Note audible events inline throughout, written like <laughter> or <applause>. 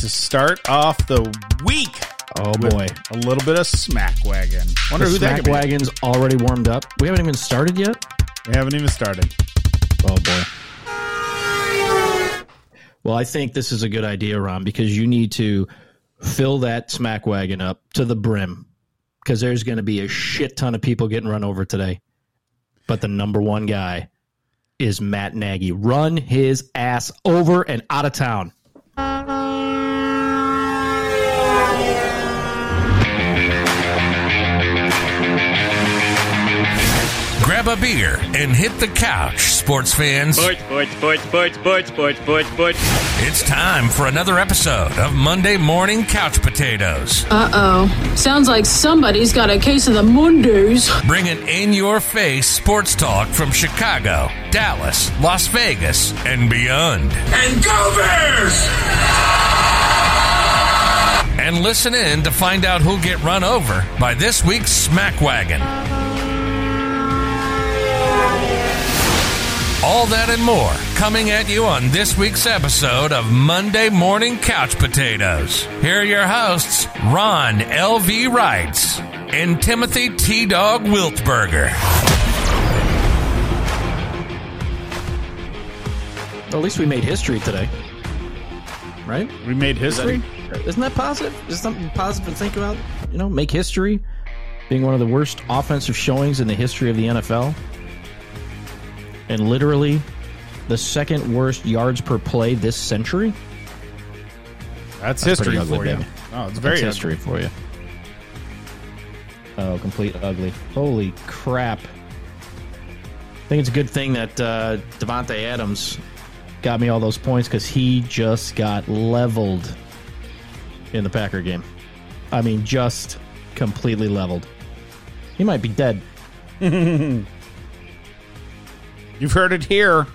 to start off the week. Oh boy, a little bit of smack wagon. Wonder the who smack that wagon's already warmed up. We haven't even started yet. We haven't even started. Oh boy. Well, I think this is a good idea, Ron, because you need to fill that smack wagon up to the brim because there's going to be a shit ton of people getting run over today. But the number one guy is Matt Nagy. Run his ass over and out of town. A beer and hit the couch, sports fans. Sports, sports, sports, sports, sports, sports, sports, sports. It's time for another episode of Monday Morning Couch Potatoes. Uh oh. Sounds like somebody's got a case of the Mondays. Bringing in your face sports talk from Chicago, Dallas, Las Vegas, and beyond. And go Bears! And listen in to find out who'll get run over by this week's Smack Wagon. All that and more coming at you on this week's episode of Monday Morning Couch Potatoes. Here are your hosts, Ron L.V. Wrights and Timothy T. Dog Wiltberger. At least we made history today. Right? We made history? Is that, isn't that positive? Is something positive to think about? You know, make history? Being one of the worst offensive showings in the history of the NFL? And literally the second worst yards per play this century. That's, That's history for you. Oh, it's very That's history for you. Oh, complete ugly. Holy crap. I think it's a good thing that uh, Adams got me all those points because he just got leveled in the Packer game. I mean, just completely leveled. He might be dead. <laughs> You've heard it here.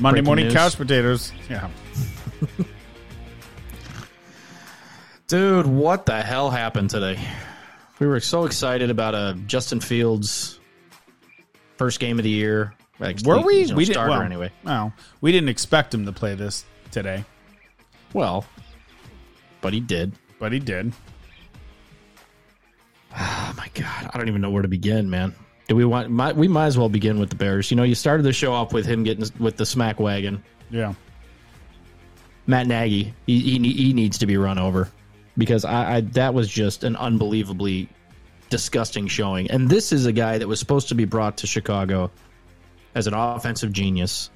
Monday Breaking morning news. couch potatoes. Yeah. Dude, what the hell happened today? We were so excited about a uh, Justin Fields first game of the year. Were we? You know, we didn't. Well, anyway. No, we didn't expect him to play this today. Well, but he did. But he did. <sighs> Oh my god, I don't even know where to begin, man. Do we want? Might, we might as well begin with the Bears. You know, you started the show off with him getting with the smack wagon. Yeah. Matt Nagy, he, he, he needs to be run over because I, I that was just an unbelievably disgusting showing. And this is a guy that was supposed to be brought to Chicago as an offensive genius,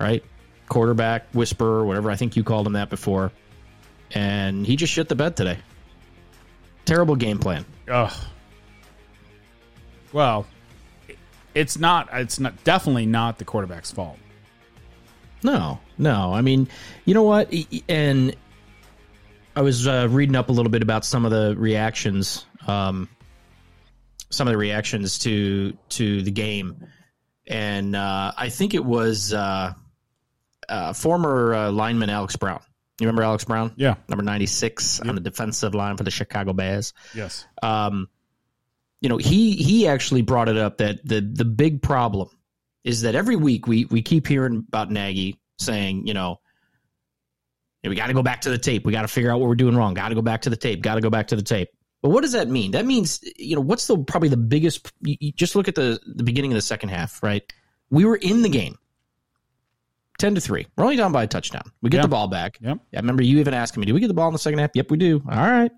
right? Quarterback whisperer, whatever. I think you called him that before, and he just shit the bed today. Terrible game plan. Ugh. Well, it's not. It's not definitely not the quarterback's fault. No, no. I mean, you know what? And I was uh, reading up a little bit about some of the reactions, um, some of the reactions to to the game, and uh, I think it was uh, uh former uh, lineman Alex Brown. You remember Alex Brown? Yeah, number ninety six yep. on the defensive line for the Chicago Bears. Yes. Um, you know, he he actually brought it up that the the big problem is that every week we we keep hearing about Nagy saying, you know, we got to go back to the tape. We got to figure out what we're doing wrong. Got to go back to the tape. Got to go back to the tape. But what does that mean? That means, you know, what's the probably the biggest? You, you just look at the the beginning of the second half, right? We were in the game, ten to three. We're only down by a touchdown. We get the ball back. Yep. I remember you even asking me, "Do we get the ball in the second half?" Yep, we do. All right.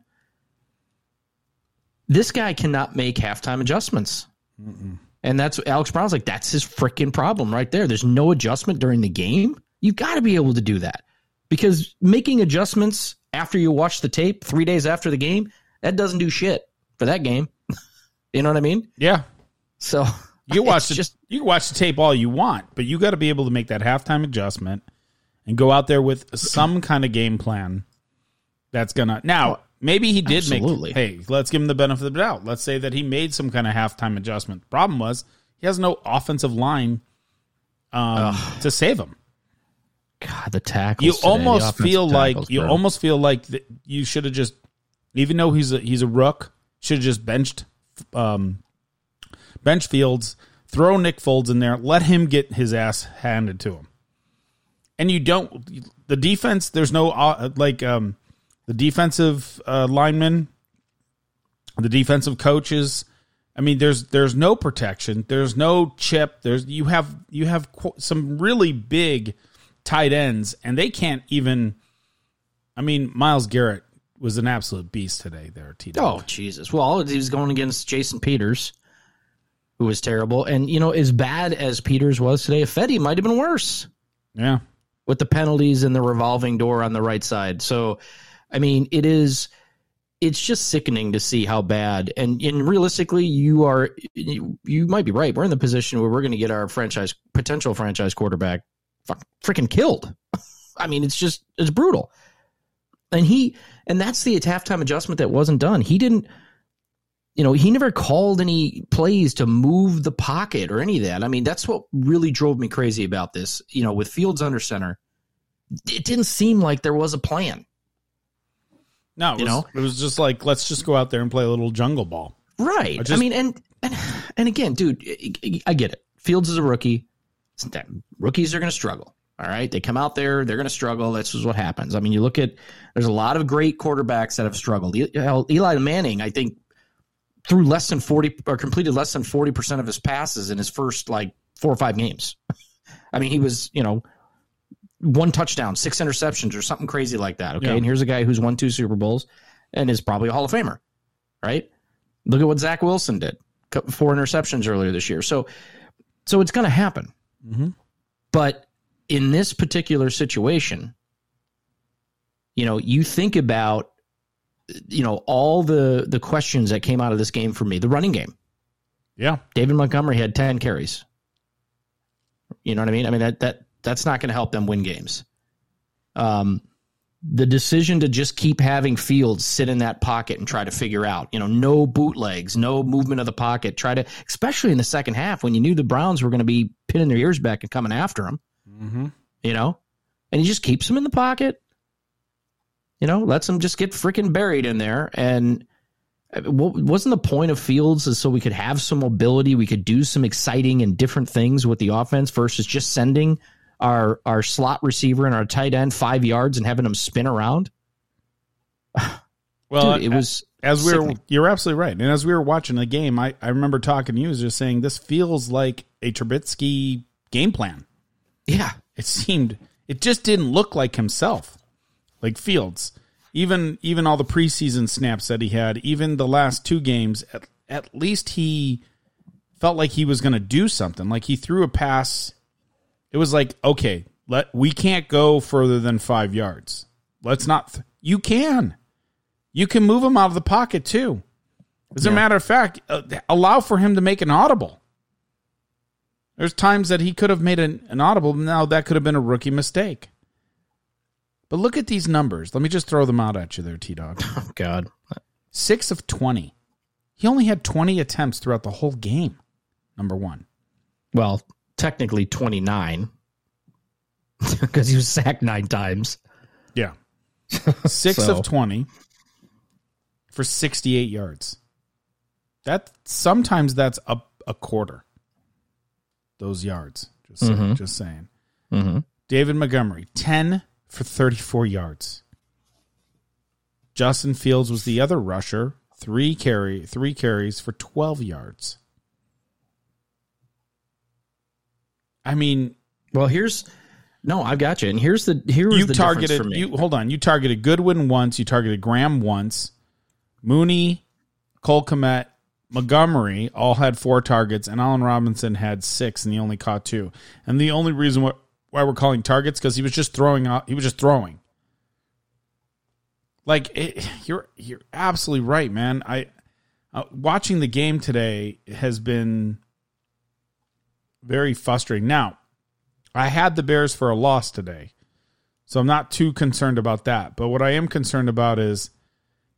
This guy cannot make halftime adjustments. Mm-mm. And that's Alex Brown's like, that's his freaking problem right there. There's no adjustment during the game. You've got to be able to do that because making adjustments after you watch the tape three days after the game, that doesn't do shit for that game. <laughs> you know what I mean? Yeah. So <laughs> you watch the, just you watch the tape all you want, but you got to be able to make that halftime adjustment and go out there with some kind of game plan that's gonna now. Maybe he did Absolutely. make. Hey, let's give him the benefit of the doubt. Let's say that he made some kind of halftime adjustment. The problem was he has no offensive line um, to save him. God, the tackles. You today, almost feel tackles, like you bro. almost feel like you should have just, even though he's a he's a rook, should have just benched, um, bench Fields, throw Nick Foles in there, let him get his ass handed to him. and you don't the defense. There's no uh, like um, the defensive uh, linemen, the defensive coaches. I mean, there's there's no protection. There's no chip. There's you have you have some really big tight ends, and they can't even. I mean, Myles Garrett was an absolute beast today. There, T. Oh Jesus! Well, he was going against Jason Peters, who was terrible, and you know, as bad as Peters was today, Ifedi might have been worse. Yeah, with the penalties and the revolving door on the right side. So, I mean, it is it's just sickening to see how bad and, and realistically you are you, you might be right. We're in the position where we're going to get our franchise potential franchise quarterback freaking killed. <laughs> I mean it's just it's brutal. And he and that's the halftime adjustment that wasn't done. He didn't you know he never called any plays to move the pocket or any of that. I mean that's what really drove me crazy about this you know with Fields under center. It didn't seem like there was a plan no, you was, know, it was just like let's just go out there and play a little jungle ball. Right. I, just, I mean, and, and and again, dude, I get it. Fields is a rookie. Rookies are going to struggle. All right, they come out there, they're going to struggle. This is what happens. I mean, you look at there's a lot of great quarterbacks that have struggled. Eli Manning, I think, threw less than forty or completed less than forty percent of his passes in his first like four or five games. <laughs> I mean, he was you know one touchdown, six interceptions, or something crazy like that. Okay. Yeah. And here's a guy who's won two Super Bowls and is probably a Hall of Famer, right? Look at what Zach Wilson did four interceptions earlier this year. So, so it's going to happen. Mm-hmm. But in this particular situation, you know, you think about, you know, all the the questions that came out of this game for me. The running game. Yeah. David Montgomery had 10 carries. You know what I mean? I mean that that that's not going to help them win games. Um, the decision to just keep having Fields sit in that pocket and try to figure out, you know, no bootlegs, no movement of the pocket. Try to, especially in the second half when you knew the Browns were going to be pinning their ears back and coming after him. Mm-hmm. You know, and he just keeps him in the pocket. You know, lets him just get freaking buried in there. And wasn't the point of Fields is so we could have some mobility, we could do some exciting and different things with the offense versus just sending our our slot receiver and our tight end five yards and having them spin around. <sighs> Well, Dude, it was as we were. You're absolutely right. And as we were watching the game, I I remember talking to you, was just saying this feels like a Trubisky game plan. Yeah, it seemed it just didn't look like himself, like Fields. Even even all the preseason snaps that he had, even the last two games, at, at least he felt like he was going to do something. Like he threw a pass it was like, okay, let we can't go further than five yards. Let's not. Th- you can, you can move him out of the pocket too. As yeah. a matter of fact, uh, allow for him to make an audible. There's times that he could have made an, an audible. Now that could have been a rookie mistake. But look at these numbers. Let me just throw them out at you there, T Dog. <laughs> Oh God, six of twenty. He only had twenty attempts throughout the whole game. Number one. Well, technically 29 <laughs> because he was sacked nine times. Yeah. <laughs> Six so. of 20 for 68 yards. That sometimes that's a, a quarter. Those yards. Just saying. Mm-hmm. Just saying. Mm-hmm. David Montgomery, 10 for 34 yards. Justin Fields was the other rusher, three carry, three carries for 12 yards. I mean, well, here's no, I've got you. And here's the here was you the targeted. You hold on. You targeted Goodwin once. You targeted Graham once. Mooney, Cole Kmet, Montgomery all had four targets, and Allen Robinson had six, and he only caught two. And the only reason why, why we're calling targets because he was just throwing. Out. He was just throwing. Like it, you're you're absolutely right, man. I uh, watching the game today has been very frustrating. Now, I had the Bears for a loss today, so I'm not too concerned about that. But what I am concerned about is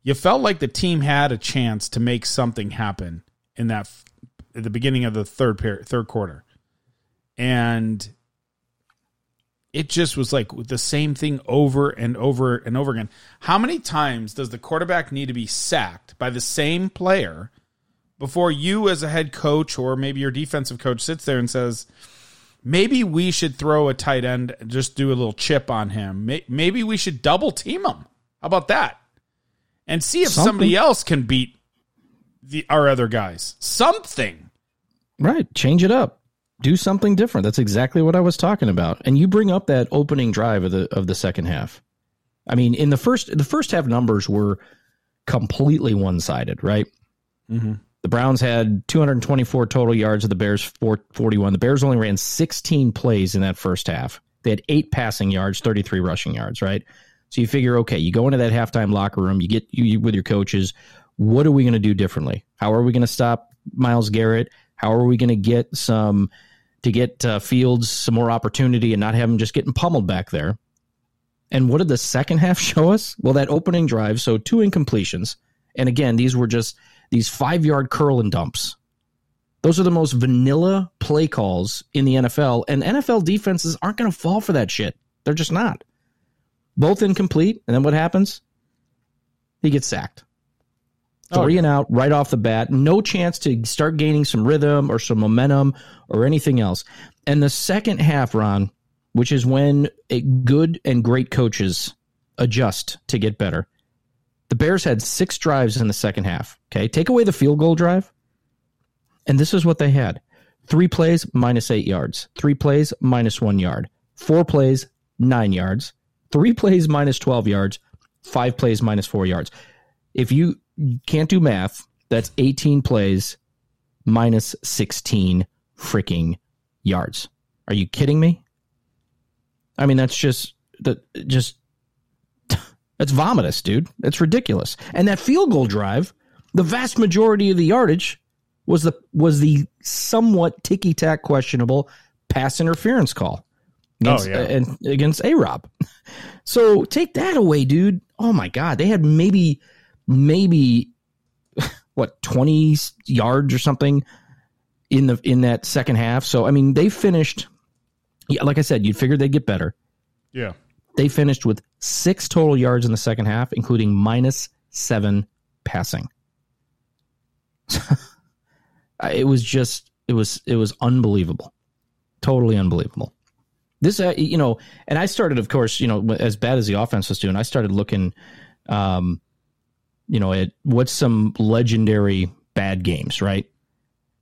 you felt like the team had a chance to make something happen in that at the beginning of the third pair, third quarter, and it just was like the same thing over and over and over again. How many times does the quarterback need to be sacked by the same player before you as a head coach or maybe your defensive coach sits there and says, maybe we should throw a tight end, and just do a little chip on him. Maybe we should double team him. How about that? And see if Something. somebody else can beat the our other guys. Something. Right. Change it up. Do something different. That's exactly what I was talking about. And you bring up that opening drive of the of the second half. I mean, in the first the first half numbers were completely one sided, right? Mm-hmm. The Browns had 224 total yards, of the Bears 441. The Bears only ran 16 plays in that first half. They had eight passing yards, 33 rushing yards, right? So you figure, okay, you go into that halftime locker room, you get you, you with your coaches. What are we going to do differently? How are we going to stop Myles Garrett? How are we going to get some to get uh, Fields some more opportunity and not have him just getting pummeled back there? And what did the second half <laughs> show us? Well, that opening drive, so two incompletions. And again, these were just these five yard curl and dumps. Those are the most vanilla play calls in the NFL, and NFL defenses aren't going to fall for that shit. They're just not. Both incomplete, and then what happens? He gets sacked. Oh, Three oh, and out right off the bat. No chance to start gaining some rhythm or some momentum or anything else. And the second half, Ron, which is when good and great coaches adjust to get better. The Bears had six drives in the second half. Okay. Take away the field goal drive. And this is what they had three plays, minus eight yards. Three plays, minus one yard. Four plays, nine yards. Three plays, minus 12 yards. Five plays, minus four yards. If you can't do math, that's 18 plays, minus 16 freaking yards. Are you kidding me? I mean, that's just the just that's vomitous, dude. That's ridiculous. And that field goal drive, the vast majority of the yardage was the was the somewhat ticky tack questionable pass interference call against, oh, yeah. and against A Rob. <laughs> So take that away, dude. Oh my god, they had maybe maybe <laughs> what twenty yards or something in the in that second half. So I mean, they finished. Yeah, like I said, you'd figure they'd get better. Yeah. They finished with six total yards in the second half, including minus seven passing. <laughs> it was just it was it was unbelievable, totally unbelievable. This, uh, you know, and I started, of course, you know, as bad as the offense was doing, I started looking, um, you know, at what's some legendary bad games, right?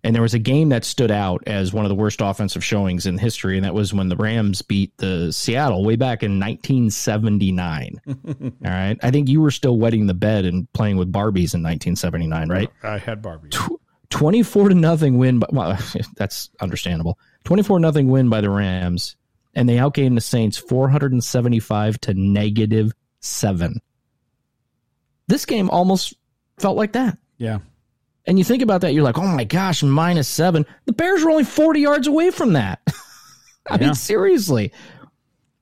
And there was a game that stood out as one of the worst offensive showings in history, and that was when the Rams beat the Seattle way back in 1979. <laughs> All right, I think you were still wetting the bed and playing with Barbies in 1979, right? I had Barbies. Tw- 24 to nothing win. By, well, <laughs> that's understandable. 24 nothing win by the Rams, and they outgained the Saints 475 to negative seven. This game almost felt like that. Yeah. And you think about that, you're like, oh my gosh, minus seven. The Bears were only 40 yards away from that. <laughs> I yeah. mean, seriously.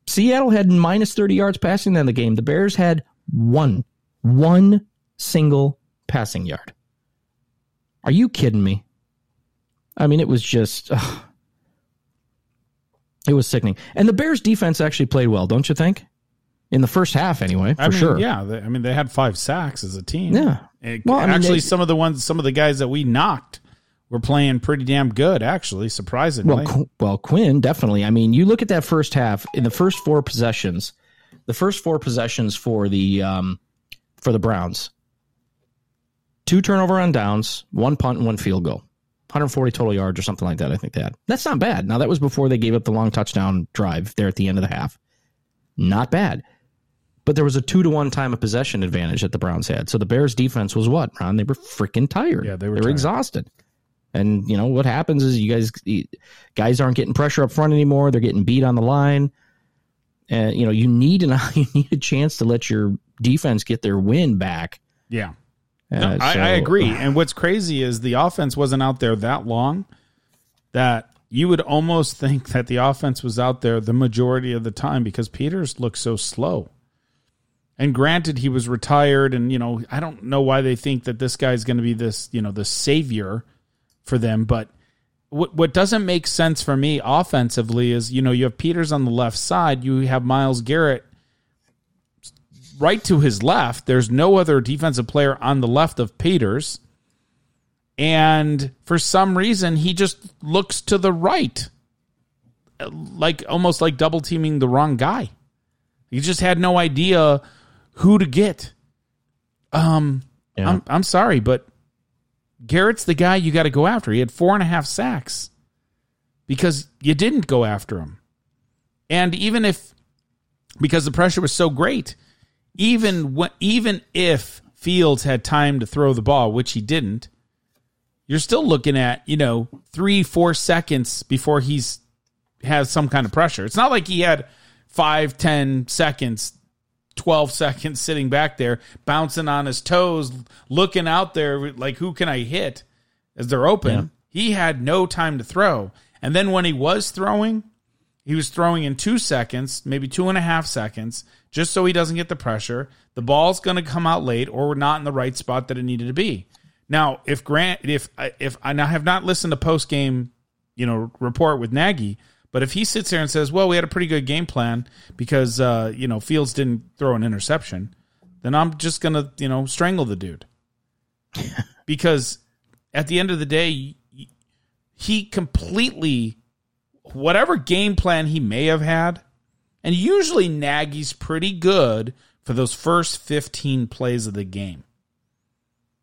Seattle had minus 30 yards passing in the game. The Bears had one, one single passing yard. Are you kidding me? I mean, it was just, ugh. it was sickening. And the Bears defense actually played well, don't you think? In the first half, anyway, for I mean, sure. Yeah, they, I mean, they had five sacks as a team. Yeah, it, well, actually, I mean, they, some of the ones, some of the guys that we knocked were playing pretty damn good. Actually, surprisingly. Well, well, Quinn definitely. I mean, you look at that first half. In the first four possessions, the first four possessions for the um, for the Browns, two turnover on downs, one punt, and one field goal. 140 total yards or something like that. I think they had. That's not bad. Now that was before they gave up the long touchdown drive there at the end of the half. Not bad. But there was a two to one time of possession advantage that the Browns had. So the Bears defense was what, Ron? They were freaking tired. Yeah, they were, they were exhausted. And you know what happens is you guys guys aren't getting pressure up front anymore. They're getting beat on the line. And you know you need an <laughs> you need a chance to let your defense get their win back. Yeah, uh, no, I, so, I agree. <laughs> and what's crazy is the offense wasn't out there that long that you would almost <laughs> think that the offense was out there the majority of the time because Peters looked so slow. And granted, he was retired, and you know, I don't know why they think that this guy's going to be this, you know, the savior for them. But what what doesn't make sense for me offensively is, you know, you have Peters on the left side, you have Myles Garrett right to his left. There's no other defensive player on the left of Peters, and for some reason, he just looks to the right like almost like double teaming the wrong guy. He just had no idea who to get. Um, yeah. I'm I'm sorry, but Garrett's the guy you got to go after. He had four and a half sacks because you didn't go after him, and even if because the pressure was so great, even when, even if Fields had time to throw the ball, which he didn't, you're still looking at you know three four seconds before he's has some kind of pressure. It's not like he had five ten seconds 12 seconds sitting back there, bouncing on his toes, looking out there like, who can I hit as they're open? Yeah. He had no time to throw. And then when he was throwing, he was throwing in two seconds, maybe two and a half seconds, just so he doesn't get the pressure. The ball's going to come out late or we're not in the right spot that it needed to be. Now, if Grant, if, if I have not listened to post game, you know, report with Nagy, but if he sits there and says, "Well, we had a pretty good game plan because uh, you know Fields didn't throw an interception," then I'm just gonna you know strangle the dude <laughs> because at the end of the day, he completely whatever game plan he may have had, and usually Nagy's pretty good for those first 15 plays of the game.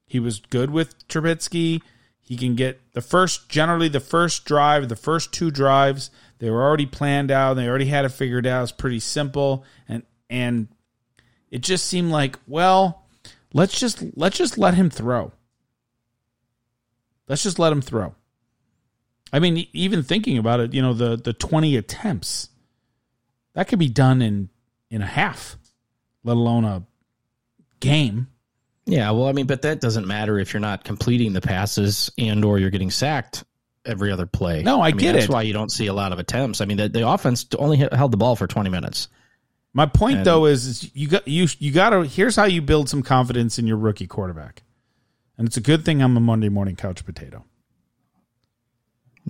He was good with Trubisky. He can get the first, generally the first drive, the first two drives they were already planned out. They already had it figured out. It's pretty simple, and and it just seemed like, well, let's just let's just let him throw. Let's just let him throw. I mean, even thinking about it, you know, the the twenty attempts that could be done in in a half, let alone a game. Yeah, well, I mean, but that doesn't matter if you're not completing the passes and or you're getting sacked every other play. No, I, I mean, get that's it. That's why you don't see a lot of attempts. I mean, the, the offense only held the ball for 20 minutes. My point and, though is, is, you got you you got to here's how you build some confidence in your rookie quarterback. And it's a good thing I'm a Monday morning couch potato.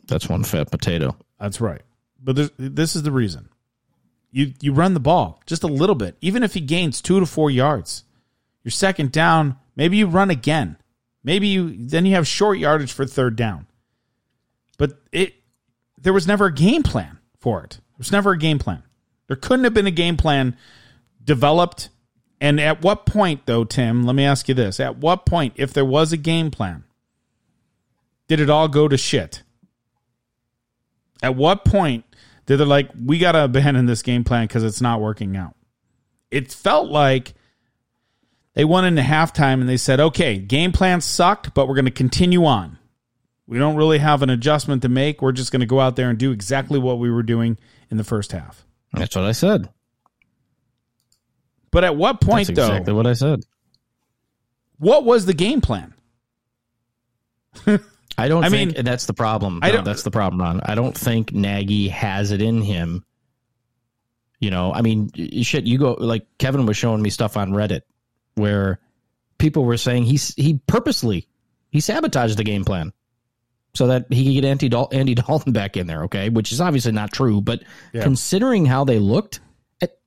That's one fat potato. That's right. But this is the reason. You you run the ball just a little bit. Even if he gains 2 to 4 yards. You're second down, maybe you run again. Maybe you then you have short yardage for third down. But it there was never a game plan for it. There was never a game plan. There couldn't have been a game plan developed. And at what point, though, Tim, let me ask you this. At what point, if there was a game plan, did it all go to shit? At what point did they like, we got to abandon this game plan because it's not working out? It felt like they went into halftime and they said, okay, game plan sucked, but we're going to continue on. We don't really have an adjustment to make. We're just going to go out there and do exactly what we were doing in the first half. That's what I said. But at what point, though? That's exactly though? what I said. What was the game plan? <laughs> I don't I think mean, that's the problem. No, I don't, that's the problem, Ron. I don't think Nagy has it in him. You know, I mean, shit. You go like Kevin was showing me stuff on Reddit where people were saying he's he purposely he sabotaged the game plan so that he could get Andy, Dal- Andy <laughs> Dalton back in there, okay? Which is obviously not true, but yeah. considering how they looked, it,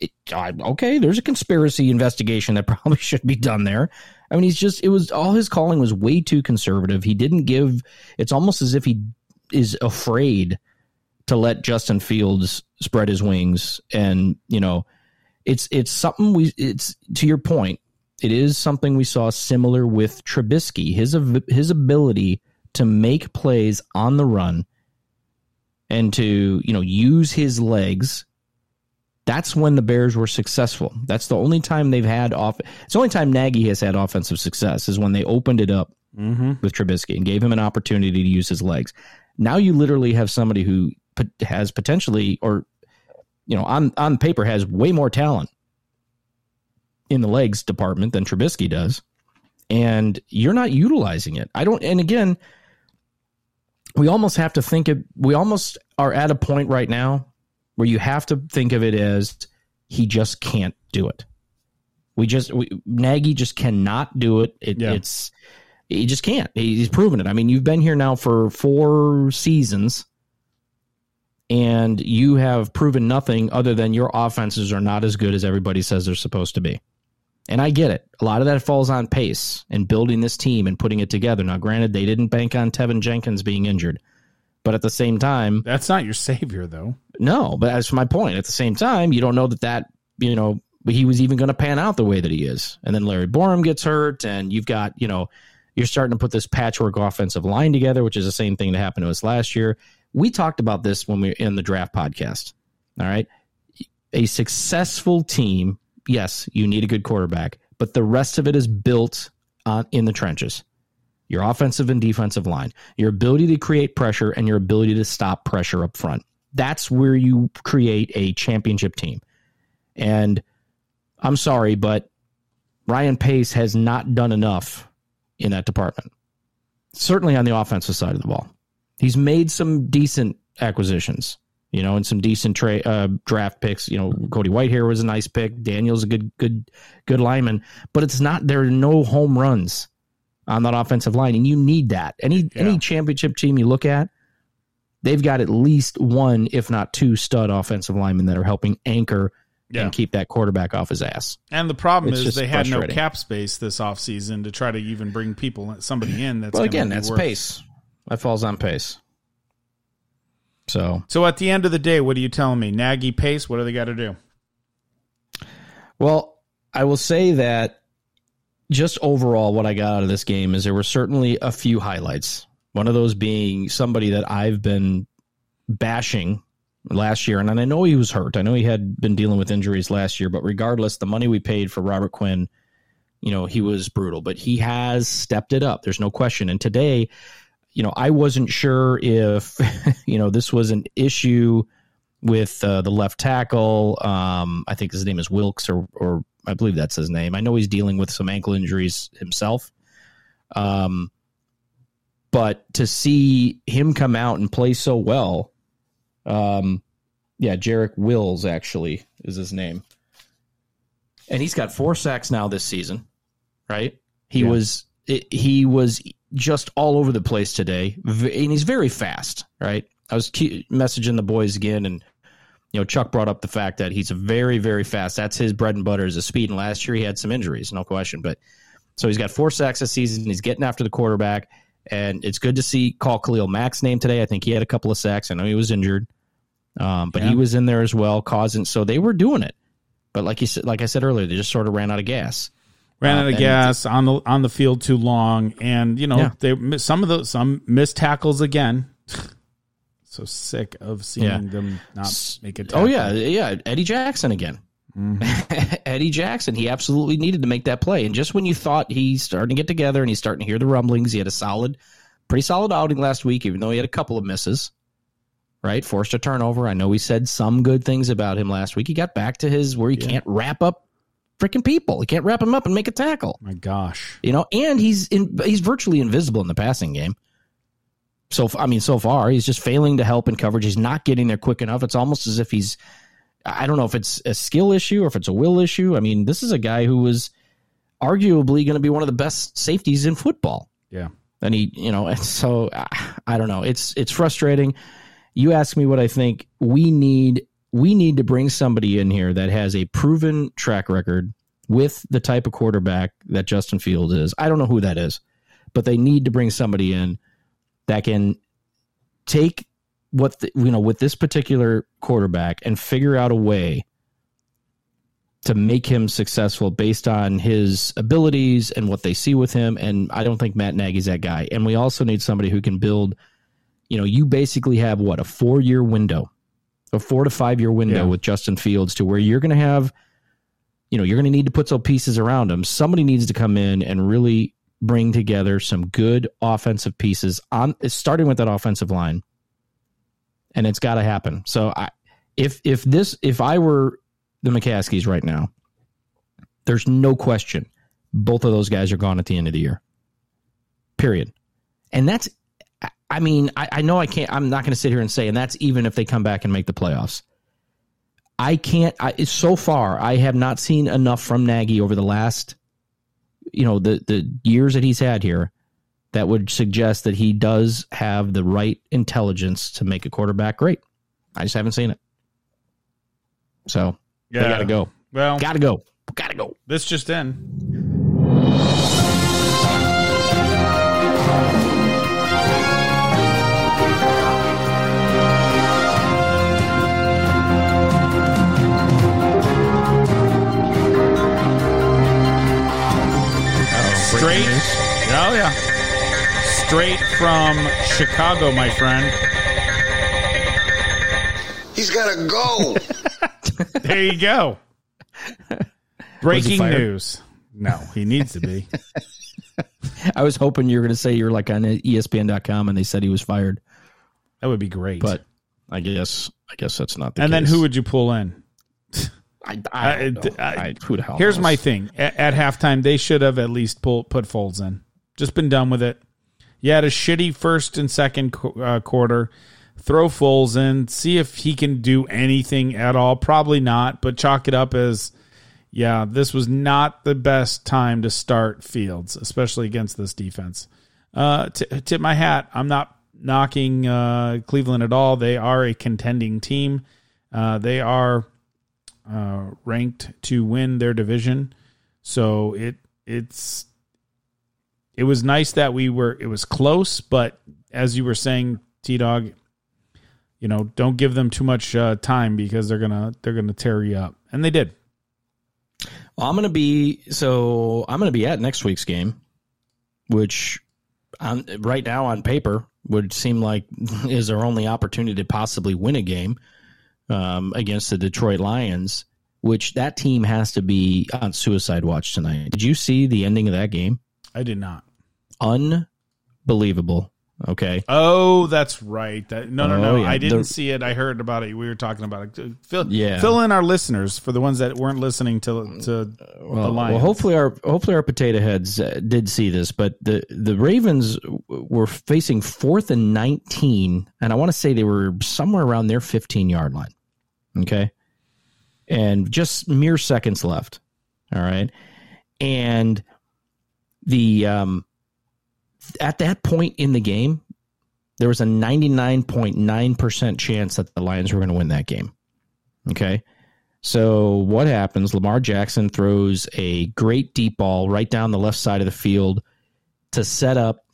it, okay, there's a conspiracy investigation that <laughs> probably should be done there. I mean, he's just, it was all his calling was way too conservative. He didn't give, it's almost as if he is afraid to let Justin Fields spread his wings. And, you know, it's, it's something we, it's to your point, it is something we saw similar with Trubisky. His, his ability to make plays on the run and to, you know, use his legs, that's when the Bears were successful. That's the only time they've had off. It's the only time Nagy has had offensive success is when they opened it up mm-hmm. with Trubisky and gave him an opportunity to use his legs. Now you literally have somebody who has potentially, or you know, on on paper has way more talent in the legs department than Trubisky does, and you're not utilizing it. I don't. And again, we almost have to think of we almost are at a point right now where you have to think of it as he just can't do it. We just we, Nagy just cannot do it. it yeah. It's he just can't. He's proven it. I mean, you've been here now for four seasons, and you have proven nothing other than your offenses are not as good as everybody says they're supposed to be. And I get it. A lot of that falls on Pace and building this team and putting it together. Now, granted, they didn't bank on Teven Jenkins being injured, But at the same time, that's not your savior, though. No, but that's my point. At the same time, you don't know that that you know he was even going to pan out the way that he is. And then Larry Borom gets hurt, and you've got you know you're starting to put this patchwork offensive line together, which is the same thing that happened to us last year. We talked about this when we were in the draft podcast. All right, a successful team, yes, you need a good quarterback, but the rest of it is built in the trenches your offensive and defensive line, your ability to create pressure, and your ability to stop pressure up front. That's where you create a championship team. And I'm sorry, but Ryan Pace has not done enough in that department. Certainly on the offensive side of the ball. He's made some decent acquisitions, you know, and some decent tra- uh, draft picks. You know, Cody Whitehair was a nice pick. Daniel's a good, good, good lineman, but it's not. There are no home runs on that offensive line, and you need that. Any yeah. any championship team you look at, they've got at least one, if not two, stud offensive linemen that are helping anchor yeah. and keep that quarterback off his ass. And the problem it's is they had no cap space this offseason to try to even bring people somebody in. That's well, again, that's worth. Pace. That falls on Pace. So, so at the end of the day, what are you telling me? Nagy Pace. What do they got to do? Well, I will say that just overall, what I got out of this game is there were certainly a few highlights. One of those being somebody that I've been bashing last year, and I know he was hurt. I know he had been dealing with injuries last year, but regardless, the money we paid for Robert Quinn, you know, he was brutal, but he has stepped it up. There's no question. And today, you know, I wasn't sure if, <laughs> you know, this was an issue with uh, the left tackle. Um, I think his name is Wilks or, or I believe that's his name. I know he's dealing with some ankle injuries himself. Um, but to see him come out and play so well, um, yeah, Jarek Wills actually is his name, and he's got four sacks now this season. Right? He yeah. was it, he was just all over the place today, and he's very fast. Right? I was messaging the boys again, and you know, Chuck brought up the fact that he's very, very fast. That's his bread and butter is a speed. And last year he had some injuries, no question. But so he's got four sacks this season. He's getting after the quarterback, and it's good to see call Khalil Mack's name today. I think he had a couple of sacks. I know he was injured, um, but yeah. he was in there as well, causing. So they were doing it. But like you said, like I said earlier, they just sort of ran out of gas. Ran out of gas on the on the field too long, and you know yeah. they some of the some missed tackles again <sighs> so sick of seeing yeah. them not make a it. Oh yeah, yeah. Eddie Jackson again. Mm-hmm. <laughs> Eddie Jackson, he absolutely needed to make that play. And just when you thought he's starting to get together and he's starting to hear the rumblings, he had a solid, pretty solid outing last week, even though he had a couple of misses. Right, forced a turnover. I know we said some good things about him last week. He got back to his where he yeah. can't wrap up freaking people. He can't wrap him up and make a tackle. My gosh, you know, and he's in, he's virtually invisible in the passing game so I mean, so far he's just failing to help in coverage. He's not getting there quick enough. It's almost as if he's I don't know if it's a skill issue or if it's a will issue. I mean, this is a guy who was arguably going to be one of the best safeties in football. Yeah. And he, you know, and so I don't know. It's it's frustrating. You ask me what I think. We need we need to bring somebody in here that has a proven track record with the type of quarterback that Justin Fields is. I don't know who that is, but they need to bring somebody in that can take what the, you know with this particular quarterback and figure out a way to make him successful based on his abilities and what they see with him. And I don't think Matt Nagy's that guy. And we also need somebody who can build. You know, you basically have what a four year window, a four to five year window yeah. with Justin Fields to where you're going to have, you know, you're going to need to put some pieces around him. Somebody needs to come in and really bring together some good offensive pieces on starting with that offensive line. And it's got to happen. So I if if this if I were the McCaskeys right now, there's no question both of those guys are gone at the end of the year. Period. And that's I mean, I, I know I can't I'm not gonna sit here and say, and that's even if they come back and make the playoffs. I can't I so far I have not seen enough from Nagy over the last you know the the years that he's had here that would suggest that he does have the right intelligence to make a quarterback great. I just haven't seen it. So yeah. they got to go. Well, got to go. Got to go. This just in. Oh yeah, straight from Chicago, my friend. He's got to go. <laughs> there you go. Breaking news. No, he needs to be. <laughs> I was hoping you were going to say you're like on ESPN.com and they said he was fired. That would be great. But I guess I guess that's not the case. and case. then who would you pull in? I, I, I, I hell Here's my thing. At, at halftime, they should have at least pull, put Foles in. Just been done with it. You had a shitty first and second uh, quarter. Throw Foles in. See if he can do anything at all. Probably not, but chalk it up as, yeah, this was not the best time to start Fields, especially against this defense. Uh, t- tip my hat. I'm not knocking uh, Cleveland at all. They are a contending team. Uh, they are uh, ranked to win their division. So it it's it was nice that we were it was close, but as you were saying, T Dog, you know, don't give them too much uh, time because they're gonna they're gonna tear you up, and they did. Well, I'm gonna be so I'm gonna be at next week's game, which on, right now on paper would seem like <laughs> is our only opportunity to possibly win a game um, against the Detroit Lions, which that team has to be on suicide watch tonight. Did you see the ending of that game? I did not. Unbelievable. Okay. Oh, that's right. That, no, no, Oh, no. yeah. I didn't The- see it. I heard about it. We were talking about it. Fill, Yeah. fill in our listeners for the ones that weren't listening to to the Well, Lions. well, hopefully our hopefully our potato heads uh, did see this, but the the Ravens w- were facing fourth and nineteen, and I want to say they were somewhere around their fifteen yard line. Okay, and just mere seconds left. All right, and the um at that point in the game, there was a ninety nine point nine percent chance that the Lions were going to win that game. Okay. So what happens? Lamar Jackson throws a great deep ball right down the left side of the field to set up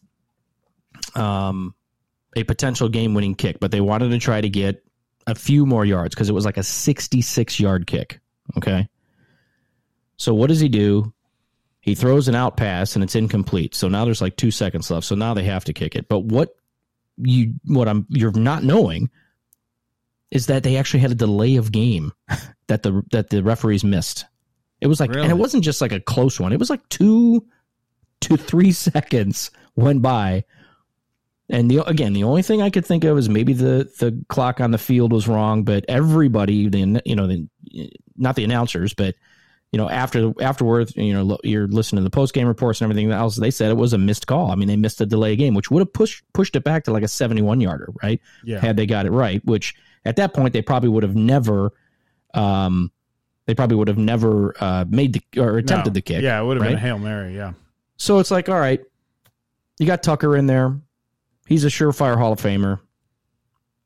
um, a potential game-winning kick, but they wanted to try to get a few more yards because it was like a 66-yard kick. Okay. So what does he do? He throws an out pass and it's incomplete. So now there's like two seconds left. So now they have to kick it. But what you what I'm you're not knowing is that they actually had a delay of game <laughs> that the that the referees missed. It was like, and it wasn't just like a close one. It was like two to three <laughs> seconds went by, and the again, the only thing I could think of is maybe the the clock on the field was wrong. But everybody, the you know, the not the announcers, but you know, after afterwards, you know, you're listening to the post game reports and everything else. They said it was a missed call. I mean, they missed a delay game, which would have pushed pushed it back to like a 71 yarder, right? Yeah. Had they got it right, which at that point they probably would have never, um, they probably would have never uh, made the or attempted No. the kick. Yeah, it would have been a hail mary. Yeah. So it's like, all right, you got Tucker in there. He's a surefire Hall of Famer.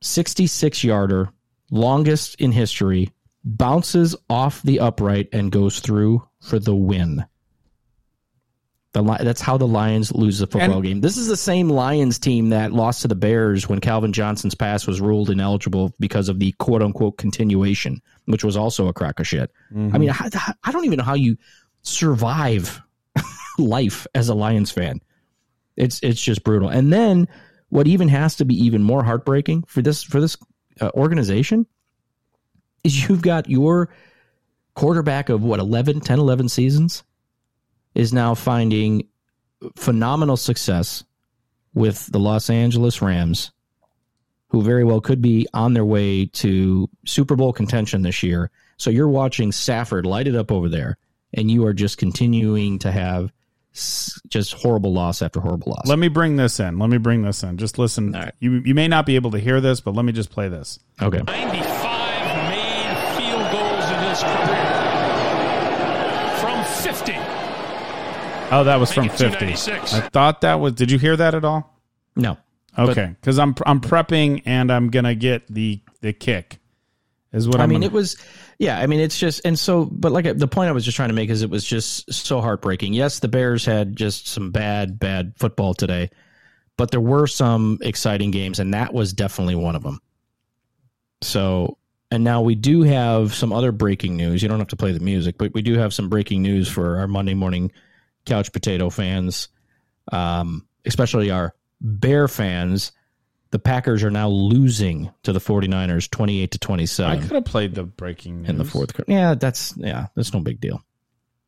66 yarder, longest in history, bounces off the upright and goes through for the win. The that's how the Lions lose the football And- game. This is the same Lions team that lost to the Bears when Calvin Johnson's pass was ruled ineligible because of the quote unquote continuation, which was also a crack of shit. Mm-hmm. I mean, I, I don't even know how you survive <laughs> life as a Lions fan. It's it's just brutal. And then what even has to be even more heartbreaking for this for this uh, organization is you've got your quarterback of what 11 10 11 seasons is now finding phenomenal success with the Los Angeles Rams who very well could be on their way to Super Bowl contention this year. So you're watching Stafford light it up over there and you are just continuing to have just horrible loss after horrible loss. Let me bring this in. Let me bring this in. Just listen. All right. You you may not be able to hear this, but let me just play this. okay. 95 made field goals in his career from 50. Oh, that was from Make it 50. I thought that was. Did you hear that at all? No. Okay, because I'm I'm prepping and I'm gonna get the the kick. Is what I I'm mean, gonna- it was, yeah. I mean, it's just, and so, but like the point I was just trying to make is it was just so heartbreaking. Yes, the Bears had just some bad, bad football today, but there were some exciting games, and that was definitely one of them. So, and now we do have some other breaking news. You don't have to play the music, but we do have some breaking news for our Monday morning couch potato fans. um, especially our Bear fans, the Packers are now losing to the 49ers 28 to 27. I could have played the breaking news. in the fourth quarter. Yeah, that's yeah, that's no big deal.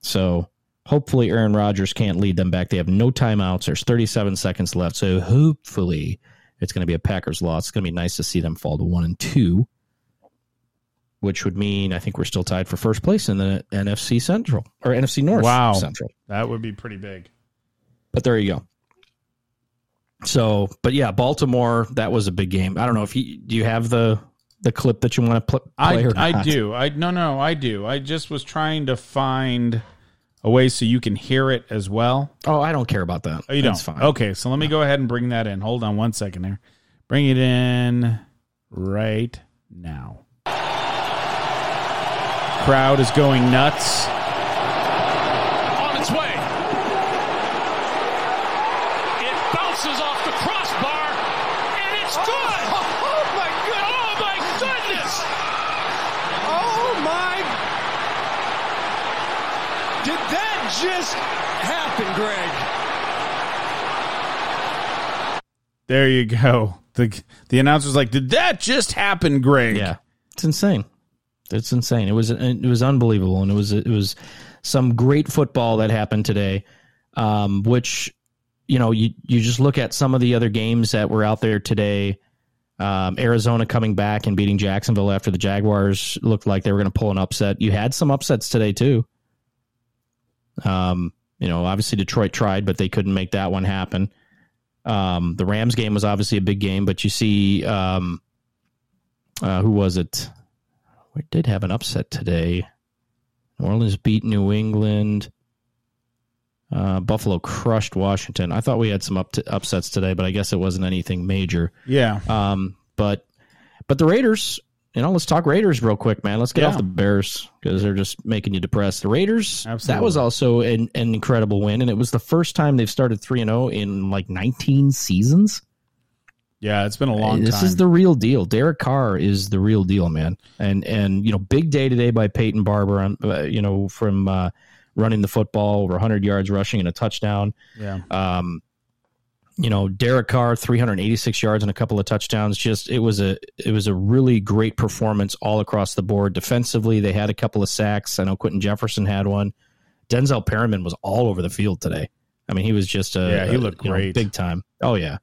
So hopefully Aaron Rodgers can't lead them back. They have no timeouts. There's 37 seconds left. So hopefully it's going to be a Packers loss. It's going to be nice to see them fall to one and two, which would mean I think we're still tied for first place in the NFC Central or NFC North Wow. Central. That would be pretty big. But there you go. So, but yeah, Baltimore. That was a big game. I don't know if you do. You have the the clip that you want to pl- I play or I do. I no no I do. I just was trying to find a way so you can hear it as well. Oh, I don't care about that. Oh, you That's don't. fine. Okay, so let me go ahead and bring that in. Hold on one second there. Bring it in right now. Crowd is going nuts. On its way. It bounces off the crossbar, and it's good. Oh my god! Oh my goodness! Oh my! Did that just happened, Greg? There you go. The the announcer's like, "Did that just happen, Greg?" Yeah, it's insane. It's insane. It was it was unbelievable, and it was it was some great football that happened today. Um, which you know you you just look at some of the other games that were out there today. Um, Arizona coming back and beating Jacksonville after the Jaguars looked like they were going to pull an upset. You had some upsets today too. Um, you know, obviously Detroit tried, but they couldn't make that one happen. Um, the Rams game was obviously a big game, but you see, um, uh, who was it? We did have an upset today. New Orleans beat New England. Uh, Buffalo crushed Washington. I thought we had some up to upsets today, but I guess it wasn't anything major. Yeah. Um, but but the Raiders, you know, let's talk Raiders real quick, man. Let's get Yeah. off the Bears because they're just making you depressed. The Raiders, that was also an, an incredible win, and it was the first time they've started three and zero in like nineteen seasons. Yeah, it's been a long this time. is the real deal. Derek Carr is the real deal, man. And and you know, big day today by Peyton Barber. On, uh, you know, from uh, running the football over 100 yards rushing and a touchdown. yeah. Um, you know, Derek Carr, 386 yards and a couple of touchdowns. Just it was a it was a really great performance all across the board. Defensively, they had a couple of sacks. I know Quinton Jefferson had one. Denzel Perryman was all over the field today. I mean, he was just a Yeah, he a, looked you know, great. big time. Oh yeah,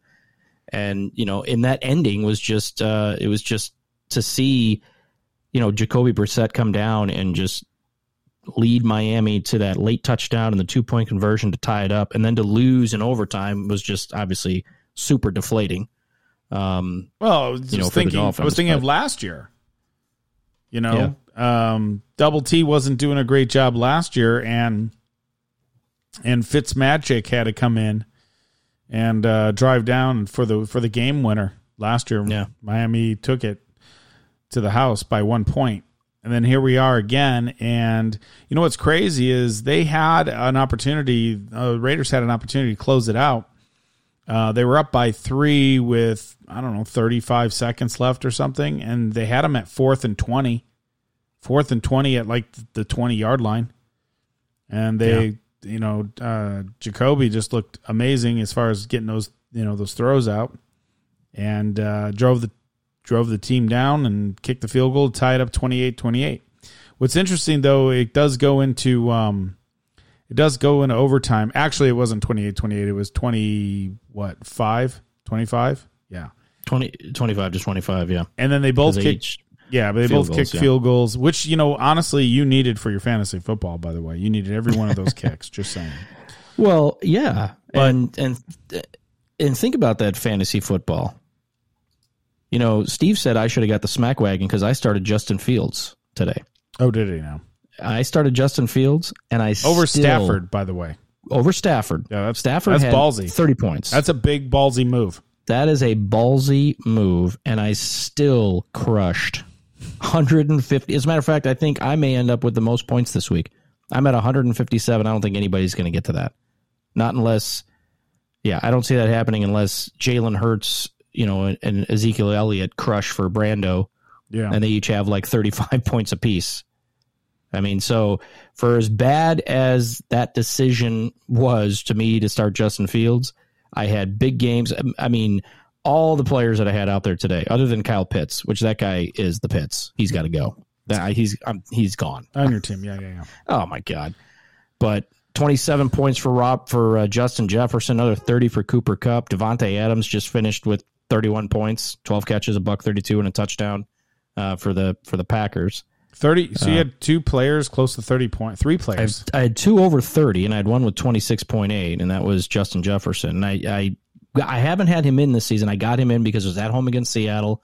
and you know, in that ending was just uh, it was just to see, you know, Jacoby Brissett come down and just lead Miami to that late touchdown and the two point conversion to tie it up, and then to lose in overtime was just obviously super deflating. Um, Well, I was you know, thinking. I was thinking of last year. You know, um, Double T wasn't doing a great job last year, and and Fitzmagic had to come in and uh, drive down for the for the game winner last year. Yeah. Miami took it to the house by one point, and then here we are again. And you know what's crazy is they had an opportunity. Uh, Raiders had an opportunity to close it out. Uh, they were up by three with I don't know thirty five seconds left or something, and they had them at fourth and twenty, fourth and twenty at like the twenty yard line, and they you know uh, Jacoby just looked amazing as far as getting those you know those throws out, and uh, drove the drove the team down and kicked the field goal, to tie it up 28-28. What's interesting though, it does go into um, it does go into overtime. Actually, it wasn't 28-28. It was 20 what, 5? 25? Yeah. 20, 25 to 25, yeah. And then they both kicked each- yeah, but they field both goals, kicked yeah. field goals, which you know, honestly, you needed for your fantasy football. By the way, you needed every one of those <laughs> kicks. Just saying. Well, yeah, and and and think about that fantasy football. You know, Steve said I should have got the smack wagon because I started Justin Fields today. Oh, did he now? I started Justin Fields, and I Over still- Stafford, by the way. over Stafford. Yeah, that's- Stafford. that's had ballsy. Thirty points. That's a big ballsy move. that is a ballsy move, and I still crushed 150. As a matter of fact, I think I may end up with the most points this week. I'm at 157. I don't think anybody's going to get to that. Not unless, yeah, I don't see that happening unless Jalen Hurts, you know, and, and Ezekiel Elliott crush for Brando, Yeah. and they each have like 35 <laughs> points apiece. I mean, so for as bad as that decision was to me to start Justin Fields, I had big games. I mean, all the players that I had out there today, other than Kyle Pitts, which that guy is the Pitts. He's got to go. That he's um, he's gone on your team. Yeah, yeah, yeah. Oh my god! But 27 points for Rob for uh, Justin Jefferson, another 30 for Cooper Kupp. Davante Adams just finished with 31 points, 12 catches, a buck 32, and a touchdown uh, for the for the Packers. 30 so you had two players close to 30 point three players. I, I had two over 30 and i had one with 26.8 and that was justin jefferson. And I, I i haven't had him in this season. I got him in because it was at home against seattle.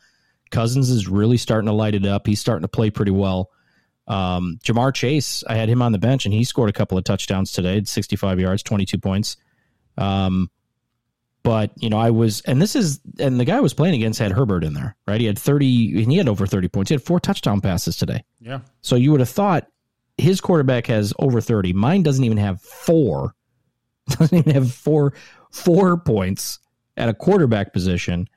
Cousins is really starting to light it up. He's starting to play pretty well. Um, ja'marr chase i had him on the bench and he scored a couple of touchdowns today. 65 yards 22 points. Um, but you know, I was, and this is, and the guy I was playing against had Herbert in there, right? He had thirty, and he had over thirty points. He had four touchdown passes today. Yeah. So you would have thought his quarterback has over thirty. Mine doesn't even have four. <laughs> Doesn't even have four four points at a quarterback position,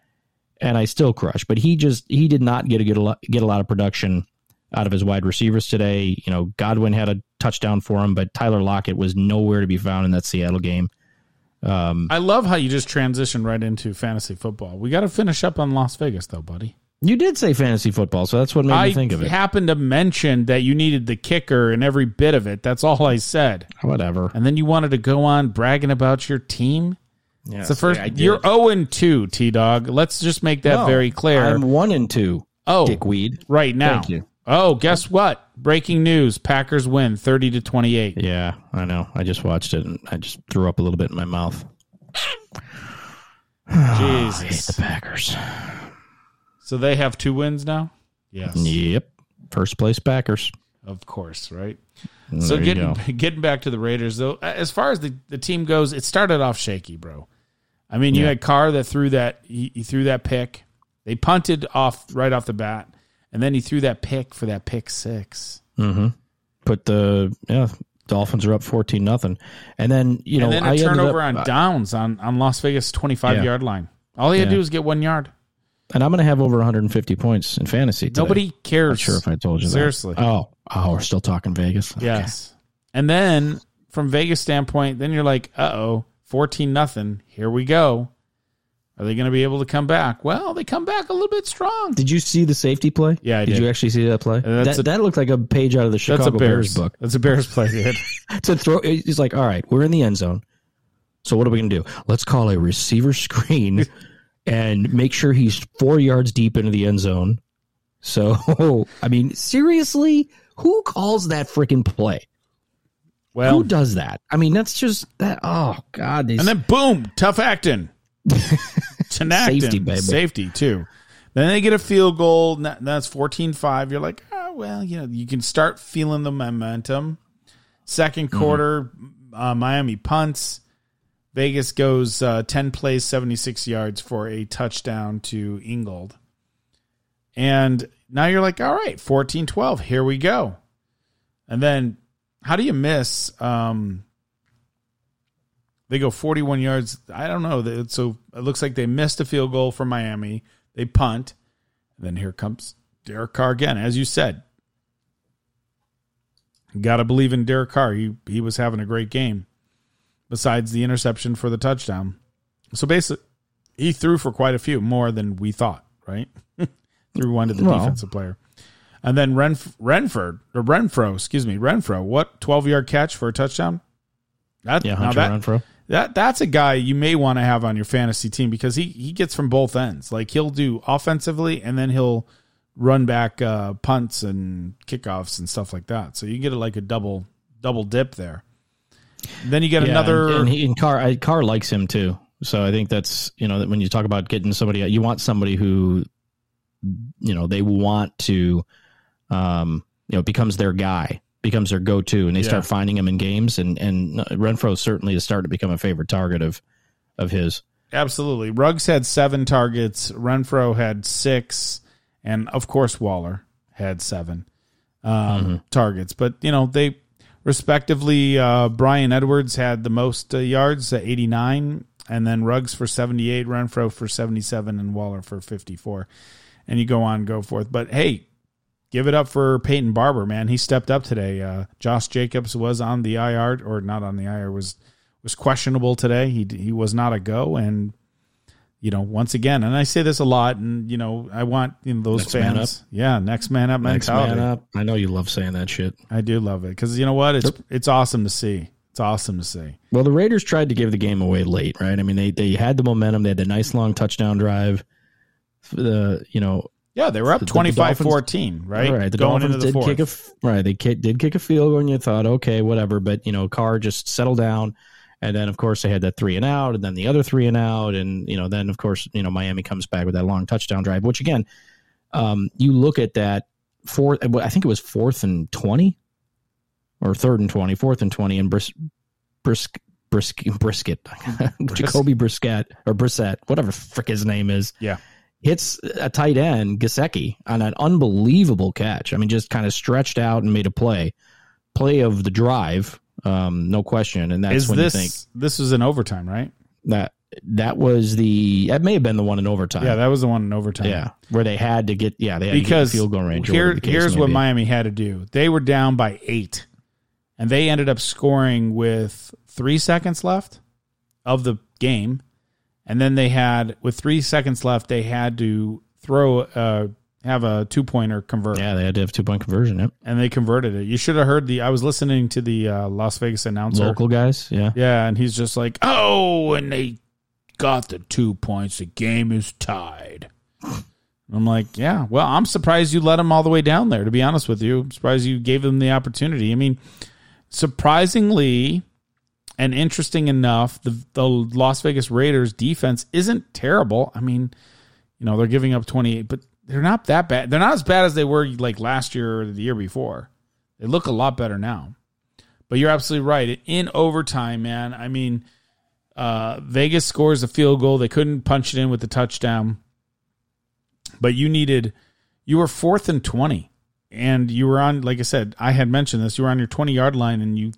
and I still crush. But he just he did not get a get a lot, get a lot of production out of his wide receivers today. You know, Godwin had a touchdown for him, but Tyler Lockett was nowhere to be found in that Seattle game. Um, I love how you just transition right into fantasy football. We got to finish up on Las Vegas, though, buddy. You did say fantasy football, so that's what made I me think of it. I happened to mention that you needed the kicker and every bit of it. That's all I said. Whatever. And then you wanted to go on bragging about your team. Yeah, it's the first. you're zero and two, T Dog. Let's just make that no, very clear. I'm one and two. Oh, dickweed. Right now. Thank you. Oh, guess what? Breaking news: Packers win, thirty to twenty-eight. Yeah, I know. I just watched it and I just threw up a little bit in my mouth. Jesus, <sighs> I hate the Packers. So they have two wins now. Yes. Yep. First place Packers. Of course, right. Mm, so getting <laughs> getting back to the Raiders though, as far as the, the team goes, it started off shaky, bro. I mean, you had Carr that threw that he, he threw that pick. They punted off right off the bat and then he threw that pick for that pick 6 Mm-hmm. Put the yeah Dolphins are up fourteen nothing, and then you know and then a I turnover up, on downs on on Las Vegas twenty five yeah. yard line. All he had yeah. to do was get one yard. And I'm going to have over 150 points in fantasy. Today. Nobody cares. Not sure if I told you Seriously. that. Seriously. Oh, oh, we're still talking Vegas. Okay. Yes. And then from Vegas standpoint, then you're like, uh oh, 14 nothing. Here we go. Are they going to be able to come back? Well, they come back a little bit strong. Did you see the safety play? Yeah, I did. did. you actually see that play? That, a, that, looked like a page out of the Chicago Bears. Bears. book. That's a Bears play, dude. <laughs> <laughs> to throw, he's like, all right, we're in the end zone. So what are we going to do? Let's call a receiver screen <laughs> and make sure he's four yards deep into the end zone. So, I mean, seriously, who calls that freaking play? Well, who does that? I mean, that's just that. Oh God! These, and then boom, tough acting. Tinactin, safety, baby. Safety, too. Then they get a field goal. That's 14-5. You're like, oh, well, you know, you can start feeling the momentum. Second mm-hmm. quarter, mm-hmm. uh, Miami punts. Vegas goes uh, 10 plays, 76 yards for a touchdown to Ingold. And now you're like, all right, 14 12, here we go. And then how do you miss um, they go 41 yards. I don't know. So it looks like they missed a field goal for Miami. They punt. And then here comes Derek Carr again, as you said. Got to believe in Derek Carr. He he was having a great game. Besides the interception for the touchdown. So basically, he threw for quite a few more than we thought, right? <laughs> threw one to the well, defensive player. And then Renf- Renford, or Renfrow, excuse me, Renfrow, what 12 yard catch for a touchdown? That, yeah, Hunter that, Renfrow that that's a guy you may want to have on your fantasy team because he he gets from both ends. Like he'll do offensively and then he'll run back uh, punts and kickoffs and stuff like that. So you get like a double double dip there. Then you get yeah, another. And, and, he, and Carr I, Carr likes him too. So I think that's you know that when you talk about getting somebody, you want somebody who you know they want to um you know becomes their guy becomes their go-to, and they yeah. start finding him in games. And and Renfrow certainly is starting to become a favorite target of of his. Absolutely, Ruggs had seven targets. Renfrow had six, and of course Waller had seven um, mm-hmm. targets. But you know they respectively. Uh, Bryan Edwards had the most uh, yards, at eighty nine, and then Ruggs for seventy eight, Renfrow for seventy seven, and Waller for fifty four. And you go on, go forth. But hey, give it up for Peyton Barber, man. He stepped up today. Uh, Josh Jacobs was on the IR or not on the IR was was questionable today. He he was not a go, and you know once again, and I say this a lot, and you know I want you know those Next man fans, yeah, next man up Next mentality. man up. I know you love saying that shit. I do love it because you know what, it's it's awesome to see. It's awesome to see. Well, the Raiders tried to give the game away late, right? I mean, they they had the momentum. They had the nice long touchdown drive. The you know Yeah, they were up The- the 25-14, right? Right. The Going Dolphins into the did kick a right. They did kick a field goal, and you thought, okay, whatever. But you know, Carr just settled down, and then of course they had that three and out, and then the other three and out, and you know, then of course you know Miami comes back with that long touchdown drive. Which again, um, you look at that fourth. I think it was fourth and twenty, or third and 20, fourth and twenty, and Bris, Brisk. Brisk, brisket, <laughs> Jacoby Brisket or Brissett, whatever frick his name is yeah. Hits a tight end, Gesicki, on an unbelievable catch. I mean, just kind of stretched out and made a play. Play of the drive, um, no question. And that's Is when this you think this was in overtime, right? that that was the that may have been the one in overtime. Yeah, that was the one in overtime. yeah, where they had to get yeah they had because to get field goal range. Here, here's what be. Miami had to do. They were down by eight, and they ended up scoring with three seconds left of the game, and then they had with three seconds left, they had to throw uh have a two pointer convert, yeah they had to have two point conversion. Yep. and they converted it. You should have heard the. I was listening to the uh, Las Vegas announcer. Local guys, yeah. Yeah, and he's just like, "Oh, and they got the two points. The game is tied." I'm like, "Yeah, well, I'm surprised you let him all the way down there. To be honest with you, I'm surprised you gave them the opportunity. I mean, surprisingly and interesting enough, the the Las Vegas Raiders defense isn't terrible. I mean, you know, they're giving up 28, but they're not that bad. They're not as bad as they were like last year or the year before. They look a lot better now. But you're absolutely right. In overtime, man, I mean, uh, Vegas scores a field goal. They couldn't punch it in with the touchdown. But you needed, you were fourth and 20. And you were on, like I said, I had mentioned this. You were on your 20 yard line and you,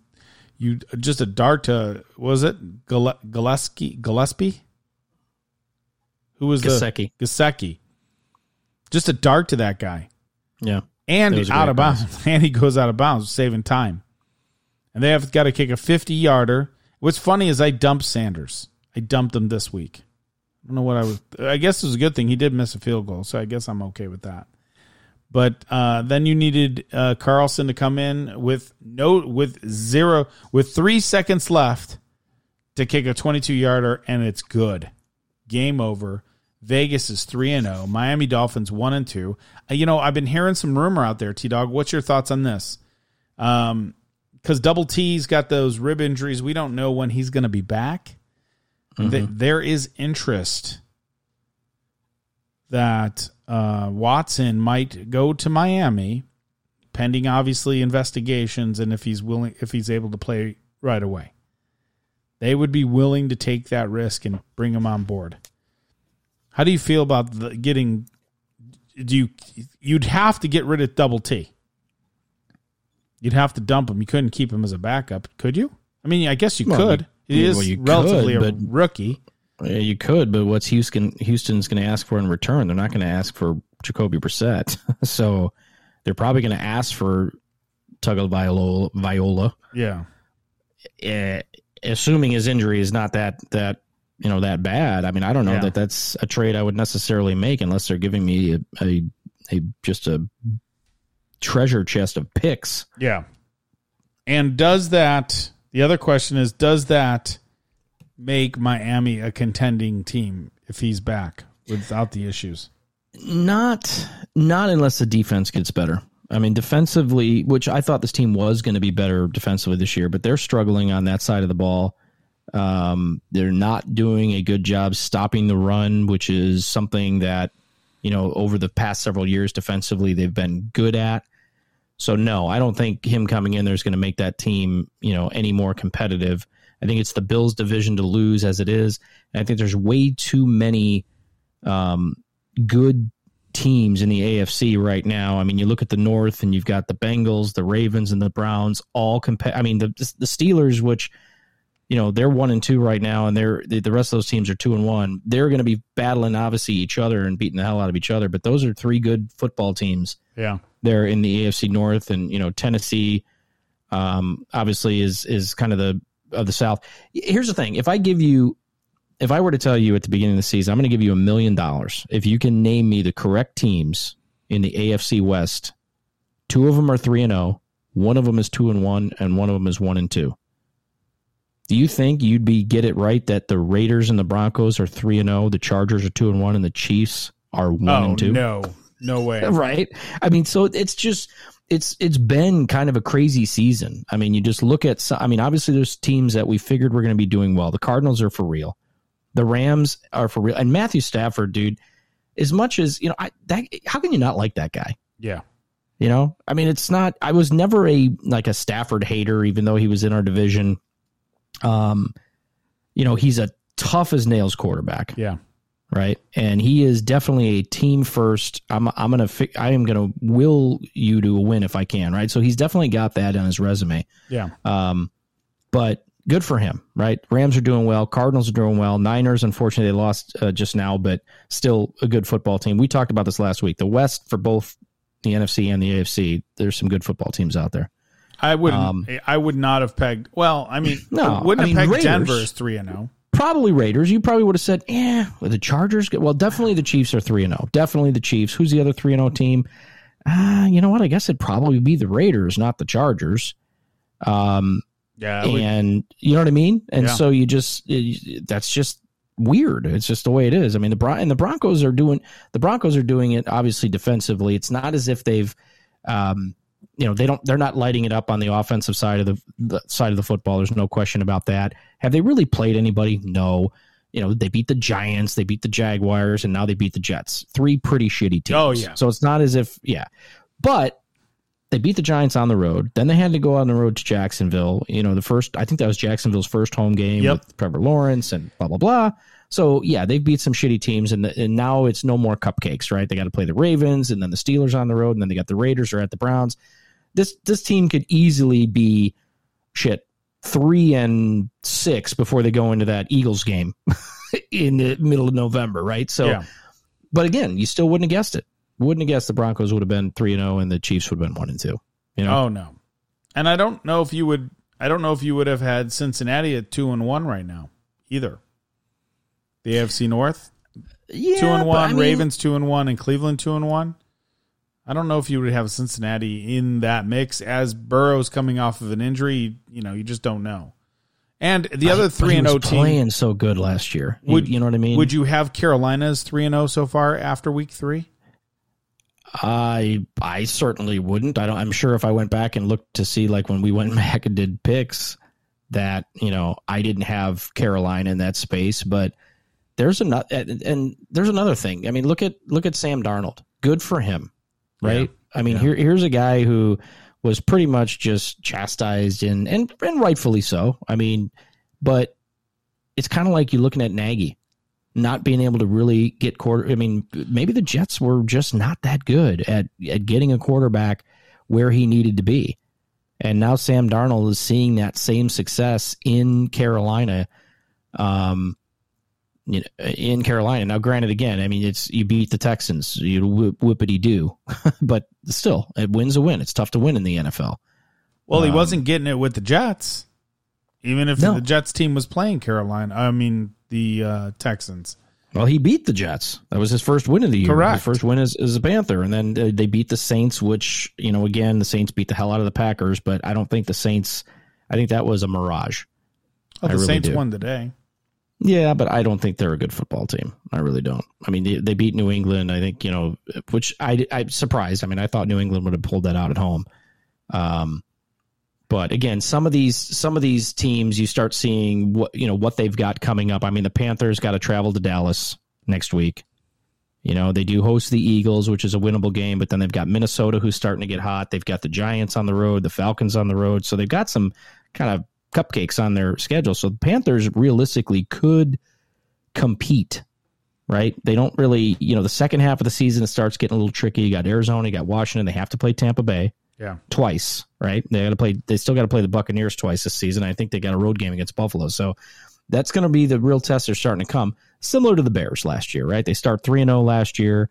you just a dart uh, to, was it Gillespie? Gillespie? Who was Gesicki. the Gesicki? Just a dart to that guy Yeah. and out of bounds. <laughs> And he goes out of bounds, saving time. And they have got to kick a 50 yarder. What's funny is I dumped Sanders. I dumped him this week. I don't know what I was. I guess it was a good thing. He did miss a field goal, so I guess I'm okay with that. But uh, then you needed uh, Carlson to come in with no with zero with three seconds left to kick a 22 yarder, and it's good. Game over. Vegas is three and zero. Miami Dolphins one and two. Uh, you know, I've been hearing some rumor out there. T Dog, what's your thoughts on this? Um, because Double T's got those rib injuries. We don't know when he's going to be back. Th- there is interest that uh, Watson might go to Miami, pending obviously investigations, and if he's willing, if he's able to play right away, they would be willing to take that risk and bring him on board. How do you feel about the, getting? Do you? You'd have to get rid of Double T. You'd have to dump him. You couldn't keep him as a backup, could you? I mean, I guess you Well, could. He is well, relatively could, a rookie. You could, but what's Houston Houston's going to ask for in return? They're not going to ask for Jacoby Brissett, <laughs> so they're probably going to ask for Tagovailoa. Viola, Yeah. eh, assuming his injury is not that that you know that bad. I mean, I don't know Yeah. that that's a trade I would necessarily make unless they're giving me a, a, a just a treasure chest of picks. Yeah. And does that the other question is does that make Miami a contending team if he's back without the issues? Not not unless the defense gets better. I mean, defensively, which I thought this team was going to be better defensively this year, but they're struggling on that side of the ball. Um, they're not doing a good job stopping the run, which is something that you know over the past several years defensively they've been good at. So no, I don't think him coming in there is going to make that team you know any more competitive. I think it's the Bills' division to lose as it is. And I think there's way too many um, good teams in the AFC right now. I mean, you look at the North and you've got the Bengals, the Ravens, and the Browns all compare. I mean, the the Steelers, which you know they're one and two right now, and they're the the rest of those teams are two and one. They're going to be battling obviously each other and beating the hell out of each other. But those are three good football teams. Yeah. there in the AFC North, and you know Tennessee, um, obviously is is kind of the of the South. Here's the thing: if I give you, if I were to tell you at the beginning of the season, I'm going to give you a million dollars if you can name me the correct teams in the AFC West. Two of them are three and zero. One of them is two and one, and one of them is one and two. Do you think you'd be get it right that the Raiders and the Broncos are three and zero, the Chargers are two and one, and the Chiefs are one oh, and two? No, no way. <laughs> right? I mean, so it's just it's it's been kind of a crazy season. I mean, you just look at. I mean, obviously, there's teams that we figured were going to be doing well. The Cardinals are for real. The Rams are for real, and Matthew Stafford, dude. As much as you know, I that how can you not like that guy? Yeah. You know, I mean, it's not. I was never a like a Stafford hater, even though he was in our division. Um, you know, he's a tough as nails quarterback. Yeah right? And he is definitely a team first. I'm I'm gonna fi- I am gonna will you to a win if I can, right? So he's definitely got that on his resume. Yeah. Um, but good for him, right? Rams are doing well. Cardinals are doing well. Niners, unfortunately, they lost uh, just now, but still a good football team. We talked about this last week. The West for both the NFC and the AFC, there's some good football teams out there. I would um, I would not have pegged. Well, I mean, no, wouldn't I mean, have pegged Raiders, Denver as three and zero. Probably Raiders. You probably would have said, yeah, the Chargers. Well, definitely the Chiefs are three and zero. Oh. Definitely the Chiefs. Who's the other three and zero oh team? Uh, you know what? I guess it'd probably be the Raiders, not the Chargers. Um, yeah, and you know what I mean. And yeah. so you just it, that's just weird. It's just the way it is. I mean, the Bron- and the Broncos are doing the Broncos are doing it obviously defensively. It's not as if they've um, you know they don't they're not lighting it up on the offensive side of the, the, side of the football. There's no question about that. Have they really played anybody? No. You know they beat the Giants, they beat the Jaguars, and now they beat the Jets. Three pretty shitty teams. Oh yeah. So it's not as if yeah, but they beat the Giants on the road. Then they had to go on the road to Jacksonville. You know the first I think that was Jacksonville's first home game yep. with Trevor Lawrence and blah blah blah. So yeah, they've beat some shitty teams, and, and now it's no more cupcakes, right? They got to play the Ravens, and then the Steelers on the road, and then they got the Raiders or at the Browns this this team could easily be shit three and six before they go into that Eagles game <laughs> in the middle of November, right? So, yeah. but again, you still wouldn't have guessed it. Wouldn't have guessed the Broncos would have been three and zero, and the Chiefs would have been one and two. You know? Oh no, and I don't know if you would. I don't know if you would have had Cincinnati at two and one right now either. The AFC North, yeah, two and one. I mean, Ravens two and one, and Cleveland two and one. I don't know if you would have Cincinnati in that mix as Burrow's coming off of an injury. You know, you just don't know. And the other three and zero oh team playing so good last year. Would you know what I mean? Would you have Carolina's three and zero oh so far after week three? I I certainly wouldn't. I don't. I'm sure if I went back and looked to see like when we went <laughs> back and did picks that you know I didn't have Carolina in that space, but there's another and, and there's another thing. I mean, look at look at Sam Darnold. Good for him right? Yeah. I mean, yeah. here here's a guy who was pretty much just chastised and and and rightfully so. I mean, but it's kind of like you're looking at Nagy not being able to really get quarter. I mean, maybe the Jets were just not that good at at getting a quarterback where he needed to be, and now Sam Darnold is seeing that same success in Carolina. Um, you know, in Carolina. Now, granted, again, I mean, it's you beat the Texans, you whoop, whoopity do, <laughs> but still, it wins a win. It's tough to win in the NFL. Well, he um, wasn't getting it with the Jets, even if no. the Jets team was playing Carolina. I mean, the uh, Texans. Well, he beat the Jets. That was his first win of the year. Correct. His first win as, as a Panther. And then they beat the Saints, which, you know, again, the Saints beat the hell out of the Packers, but I don't think the Saints, I think that was a mirage. Well, the really Saints do. won today. Yeah, but I don't think they're a good football team. I really don't. I mean, they, they beat New England. I think you know, which I I'm surprised. I mean, I thought New England would have pulled that out at home. Um, but again, some of these some of these teams, you start seeing what you know what they've got coming up. I mean, the Panthers got to travel to Dallas next week. You know, they do host the Eagles, which is a winnable game, but then they've got Minnesota who's starting to get hot. They've got the Giants on the road, the Falcons on the road. So they've got some kind of cupcakes on their schedule. So the Panthers realistically could compete, right? They don't really, you know, the second half of the season it starts getting a little tricky. You got Arizona, you got Washington. They have to play Tampa Bay. Yeah. Twice, right? They got to play. They still got to play the Buccaneers twice this season. I think they got a road game against Buffalo. So that's going to be the real test. They're starting to come, similar to the Bears last year, right? They start three and zero oh last year.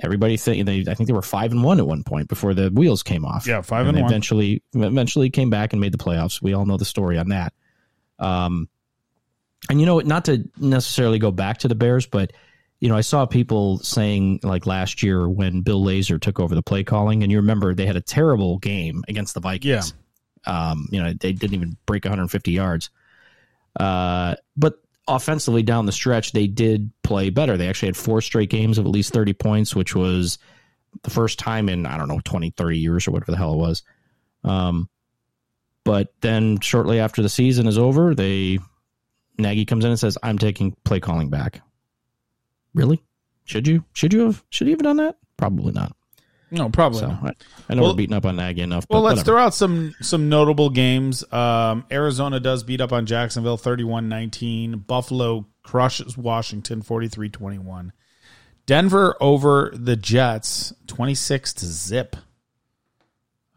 Everybody think they I think they were five and one at one point before the wheels came off. Yeah, five and, and one. Eventually, eventually came back and made the playoffs. We all know the story on that. Um, and you know, not to necessarily go back to the Bears, but you know, I saw people saying like last year when Bill Lazor took over the play calling, and you remember they had a terrible game against the Vikings. Yeah. Um, you know, they didn't even break 150 yards. Uh, but offensively down the stretch, they did play better. They actually had four straight games of at least 30 points, which was the first time in, I don't know, 20, 30 years or whatever the hell it was. Um, but then shortly after the season is over, they Nagy comes in and says, "I'm taking play calling back." Really? Should you? Should you have? Should you have done that? Probably not. No, probably. So, I, I, know well, we're beating up on Nagy enough. well, let's whatever. throw out some some notable games. Um, Arizona does beat up on Jacksonville 31-19. Buffalo crushes Washington 43-21. Denver over the Jets 26 to zip.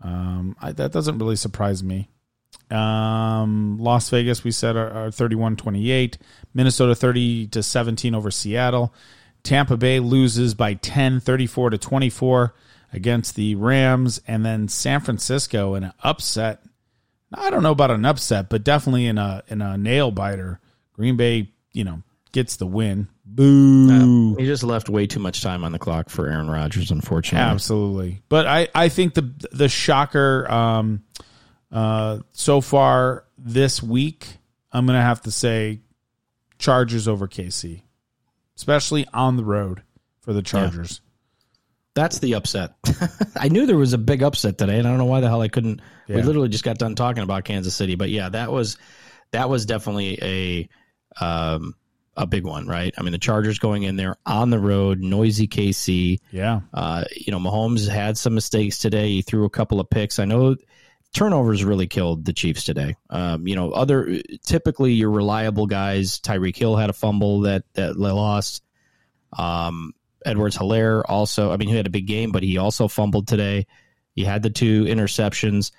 Um, I, that doesn't really surprise me. Um, Las Vegas, we said, are, are 31-28. Minnesota 30 to 17 over Seattle. Tampa Bay loses by 10, 34 to 24 against the Rams, and then San Francisco in an upset. I don't know about an upset, but definitely in a in a nail biter. Green Bay, you know, gets the win. Boo! Uh, he just left way too much time on the clock for Aaron Rodgers, unfortunately. Absolutely, but I I think the the shocker um, uh, so far this week, I'm gonna have to say Chargers over KC, especially on the road for the Chargers. Yeah. That's the upset. <laughs> I knew there was a big upset today, and I don't know why the hell I couldn't. Yeah. We literally just got done talking about Kansas City, but yeah, that was that was definitely a um, a big one, right? I mean, the Chargers going in there on the road, noisy KC. Yeah, uh, you know, Mahomes had some mistakes today. He threw a couple of picks. I know turnovers really killed the Chiefs today. Um, you know, other typically your reliable guys. Tyreek Hill had a fumble that that lost. Um, Edwards Helaire also, I mean, he had a big game, but he also fumbled today. He had the two interceptions.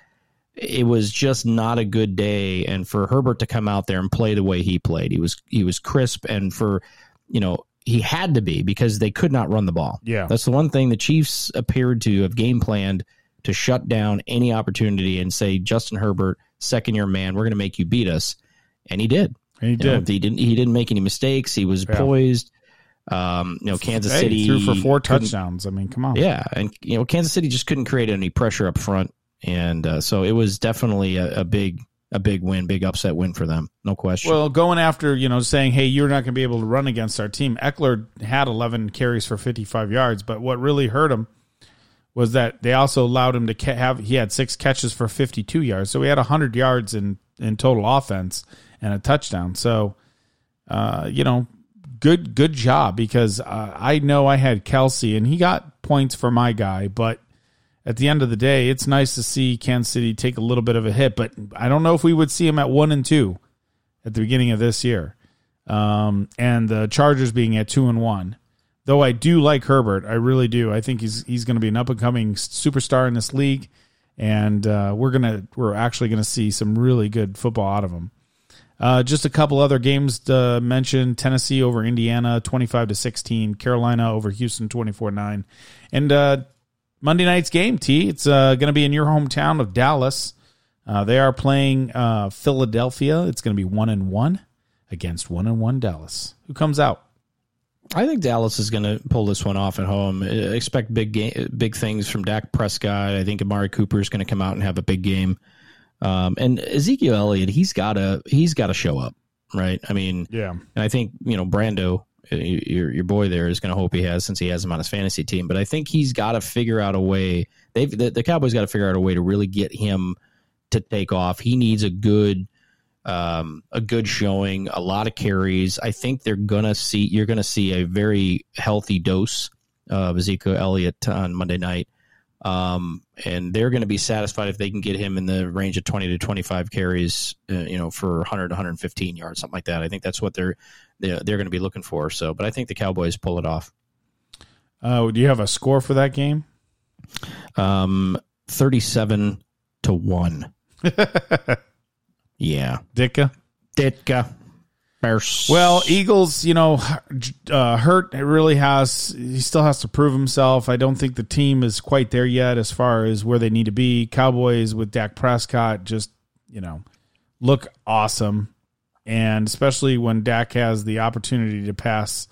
It was just not a good day. And for Herbert to come out there and play the way he played, he was he was crisp. And for you know, he had to be because they could not run the ball. Yeah, that's the one thing the Chiefs appeared to have game planned to shut down any opportunity and say Justin Herbert, second year man, we're going to make you beat us, and he did. And he you did. Know, he didn't. He didn't make any mistakes. He was yeah. poised. Um, you know, Kansas hey, City threw for four touchdowns. I mean, come on. Yeah, and you know, Kansas City just couldn't create any pressure up front, and uh, so it was definitely a, a, big, a big win, big upset win for them, no question. Well, going after you know, saying, "Hey, you're not going to be able to run against our team." Ekeler had 11 carries for 55 yards, but what really hurt him was that they also allowed him to have. He had six catches for 52 yards, so he had 100 yards in in total offense and a touchdown. So, uh, you know, good good job because uh, I know I had Kelce and he got points for my guy, but at the end of the day, it's nice to see Kansas City take a little bit of a hit. But I don't know if we would see him at one and two at the beginning of this year, um, and the Chargers being at two and one. Though I do like Herbert, I really do. I think he's he's going to be an up and coming superstar in this league, and uh, we're gonna we're actually going to see some really good football out of him. Uh, just a couple other games to mention: Tennessee over Indiana, twenty-five to sixteen. Carolina over Houston, twenty-four nine. And uh, Monday night's game, T. It's uh, going to be in your hometown of Dallas. Uh, they are playing uh, Philadelphia. It's going to be one and one against one and one Dallas. Who comes out? I think Dallas is going to pull this one off at home. I expect big game, big things from Dak Prescott. I think Amari Cooper is going to come out and have a big game. Um, and Ezekiel Elliott, he's got to he's got to show up, right? I mean, yeah. And I think you know Brando, your your boy there, is going to hope he has since he has him on his fantasy team. But I think he's got to figure out a way. They've the, the Cowboys got to figure out a way to really get him to take off. He needs a good um, a good showing, a lot of carries. I think they're gonna see you're gonna see a very healthy dose of Ezekiel Elliott on Monday night. Um, and they're going to be satisfied if they can get him in the range of 20 to 25 carries, uh, you know, for 100 to 115 yards, something like that. I think that's what they're they're, they're going to be looking for. So, but I think the Cowboys pull it off. Uh, do you have a score for that game? Um, 37 to 1. <laughs> yeah. Ditka? Ditka. Bears. Well, Eagles, you know, uh, hurt. It really has. He still has to prove himself. I don't think the team is quite there yet as far as where they need to be. Cowboys with Dak Prescott just, you know, look awesome, and especially when Dak has the opportunity to pass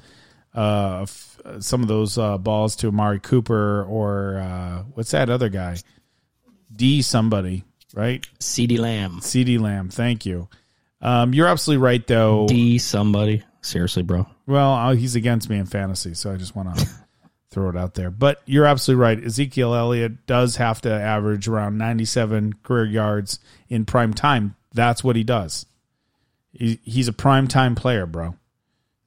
uh, f- some of those uh, balls to Amari Cooper or uh, what's that other guy? D somebody, right? CeeDee Lamb. CeeDee Lamb. Thank you. Um, you're absolutely right, though. D somebody. Seriously, bro. Well, uh, he's against me in fantasy, so I just want to <laughs> throw it out there. But you're absolutely right. Ezekiel Elliott does have to average around 97 career yards in prime time. That's what he does. He, he's a prime time player, bro.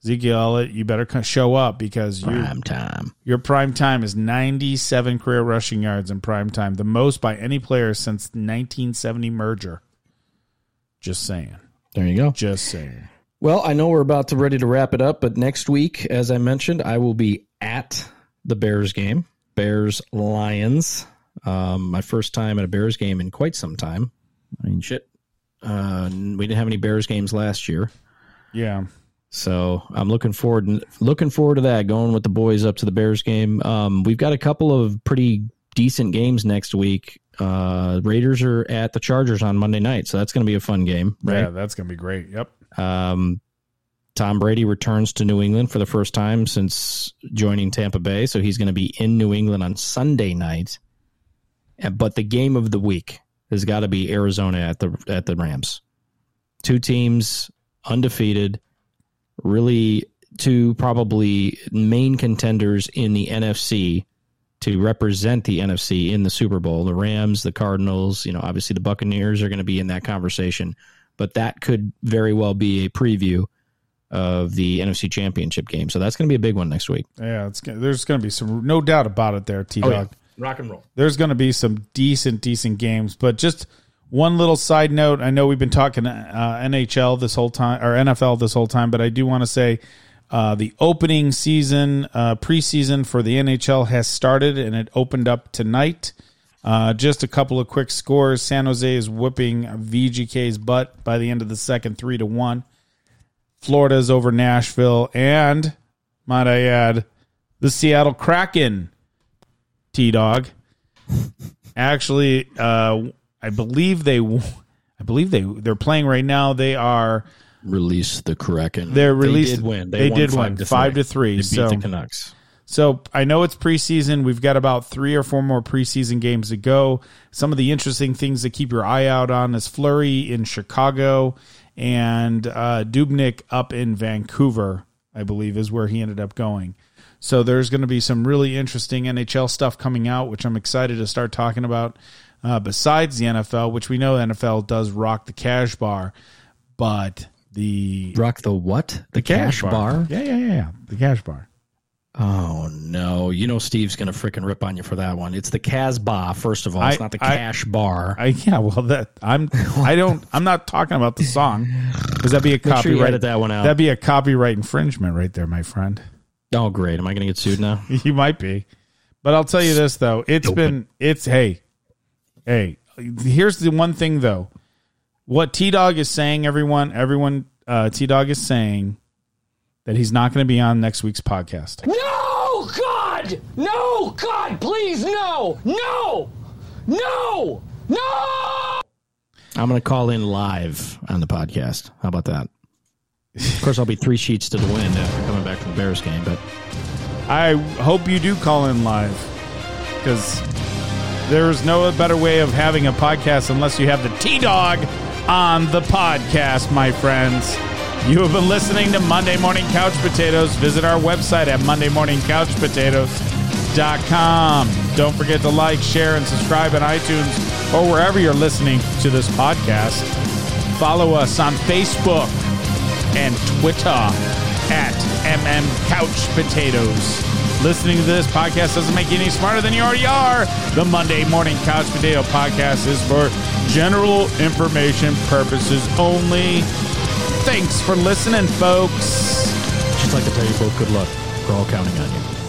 Ezekiel Elliott, you better show up because prime time. Your prime time is 97 career rushing yards in prime time, the most by any player since 1970 merger. Just saying. There you go. Just saying. Well, I know we're about to ready to wrap it up, but next week, as I mentioned, I will be at the Bears game, Bears Lions. Um, my first time at a Bears game in quite some time. I mean, shit. Uh, we didn't have any Bears games last year. Yeah. So I'm looking forward looking forward to that. Going with the boys up to the Bears game. Um, we've got a couple of pretty decent games next week. Uh, Raiders are at the Chargers on Monday night, so that's going to be a fun game. Right? Yeah, that's going to be great. Yep. Um, Tom Brady returns to New England for the first time since joining Tampa Bay, so he's going to be in New England on Sunday night. But the game of the week has got to be Arizona at the at the Rams. Two teams undefeated, really two probably main contenders in the NFC to represent the NFC in the Super Bowl. The Rams, the Cardinals, you know, obviously the Buccaneers are going to be in that conversation, but that could very well be a preview of the NFC Championship game. So that's going to be a big one next week. Yeah, it's there's going to be some no doubt about it there, T Dog. Oh, yeah. Rock and roll. There's going to be some decent decent games, but just one little side note, I know we've been talking uh, NHL this whole time or NFL this whole time, but I do want to say uh, the opening season, uh, preseason for the NHL has started and it opened up tonight. Uh, just a couple of quick scores. San Jose is whipping VGK's butt by the end of the second, three to one. Florida is over Nashville, and might I add, the Seattle Kraken. T Dog. Actually, uh, I believe they, <laughs> I believe they they're playing right now. They are release the Kraken. They're released. They did win. They, they did five win to five to three. They so the Canucks. So I know it's preseason. We've got about three or four more preseason games to go. Some of the interesting things to keep your eye out on is Fleury in Chicago and uh, Dubnyk up in Vancouver. I believe is where he ended up going. So there's going to be some really interesting NHL stuff coming out, which I'm excited to start talking about. Uh, besides the NFL, which we know the NFL does rock the cash bar, but the rock the what? The, the cash, cash bar. bar. Yeah, yeah, yeah, the cash bar. Oh no! You know Steve's gonna freaking rip on you for that one. It's the Casbah, first of all. It's I, not the I, Cash Bar. I, yeah, well, that I'm. <laughs> I don't. I'm not talking about the song because that'd be a copyright. Sure that one out. That'd be a copyright infringement right there, my friend. Oh, great! Am I gonna get sued now? <laughs> you might be, but I'll tell you this though. It's Stupid. been. It's hey, hey. Here's the one thing though. What T Dog is saying, everyone, everyone, uh, T Dog is saying that he's not going to be on next week's podcast. No, God! No, God, please, no! No! No! No! I'm going to call in live on the podcast. How about that? Of course, I'll be three sheets to the wind after coming back from the Bears game, but. I hope you do call in live because there's no better way of having a podcast unless you have the T Dog on the podcast, my friends. You have been listening to Monday Morning Couch Potatoes. Visit our website at mondaymorningcouchpotatoes.com. Don't forget to like, share, and subscribe on iTunes or wherever you're listening to this podcast. Follow us on Facebook and Twitter at MM Couch Potatoes. Listening to this podcast doesn't make you any smarter than you already are. The Monday Morning Couch Potato Podcast is for general information purposes only. Thanks for listening, folks. Just like to tell you both good luck. We're all counting on you.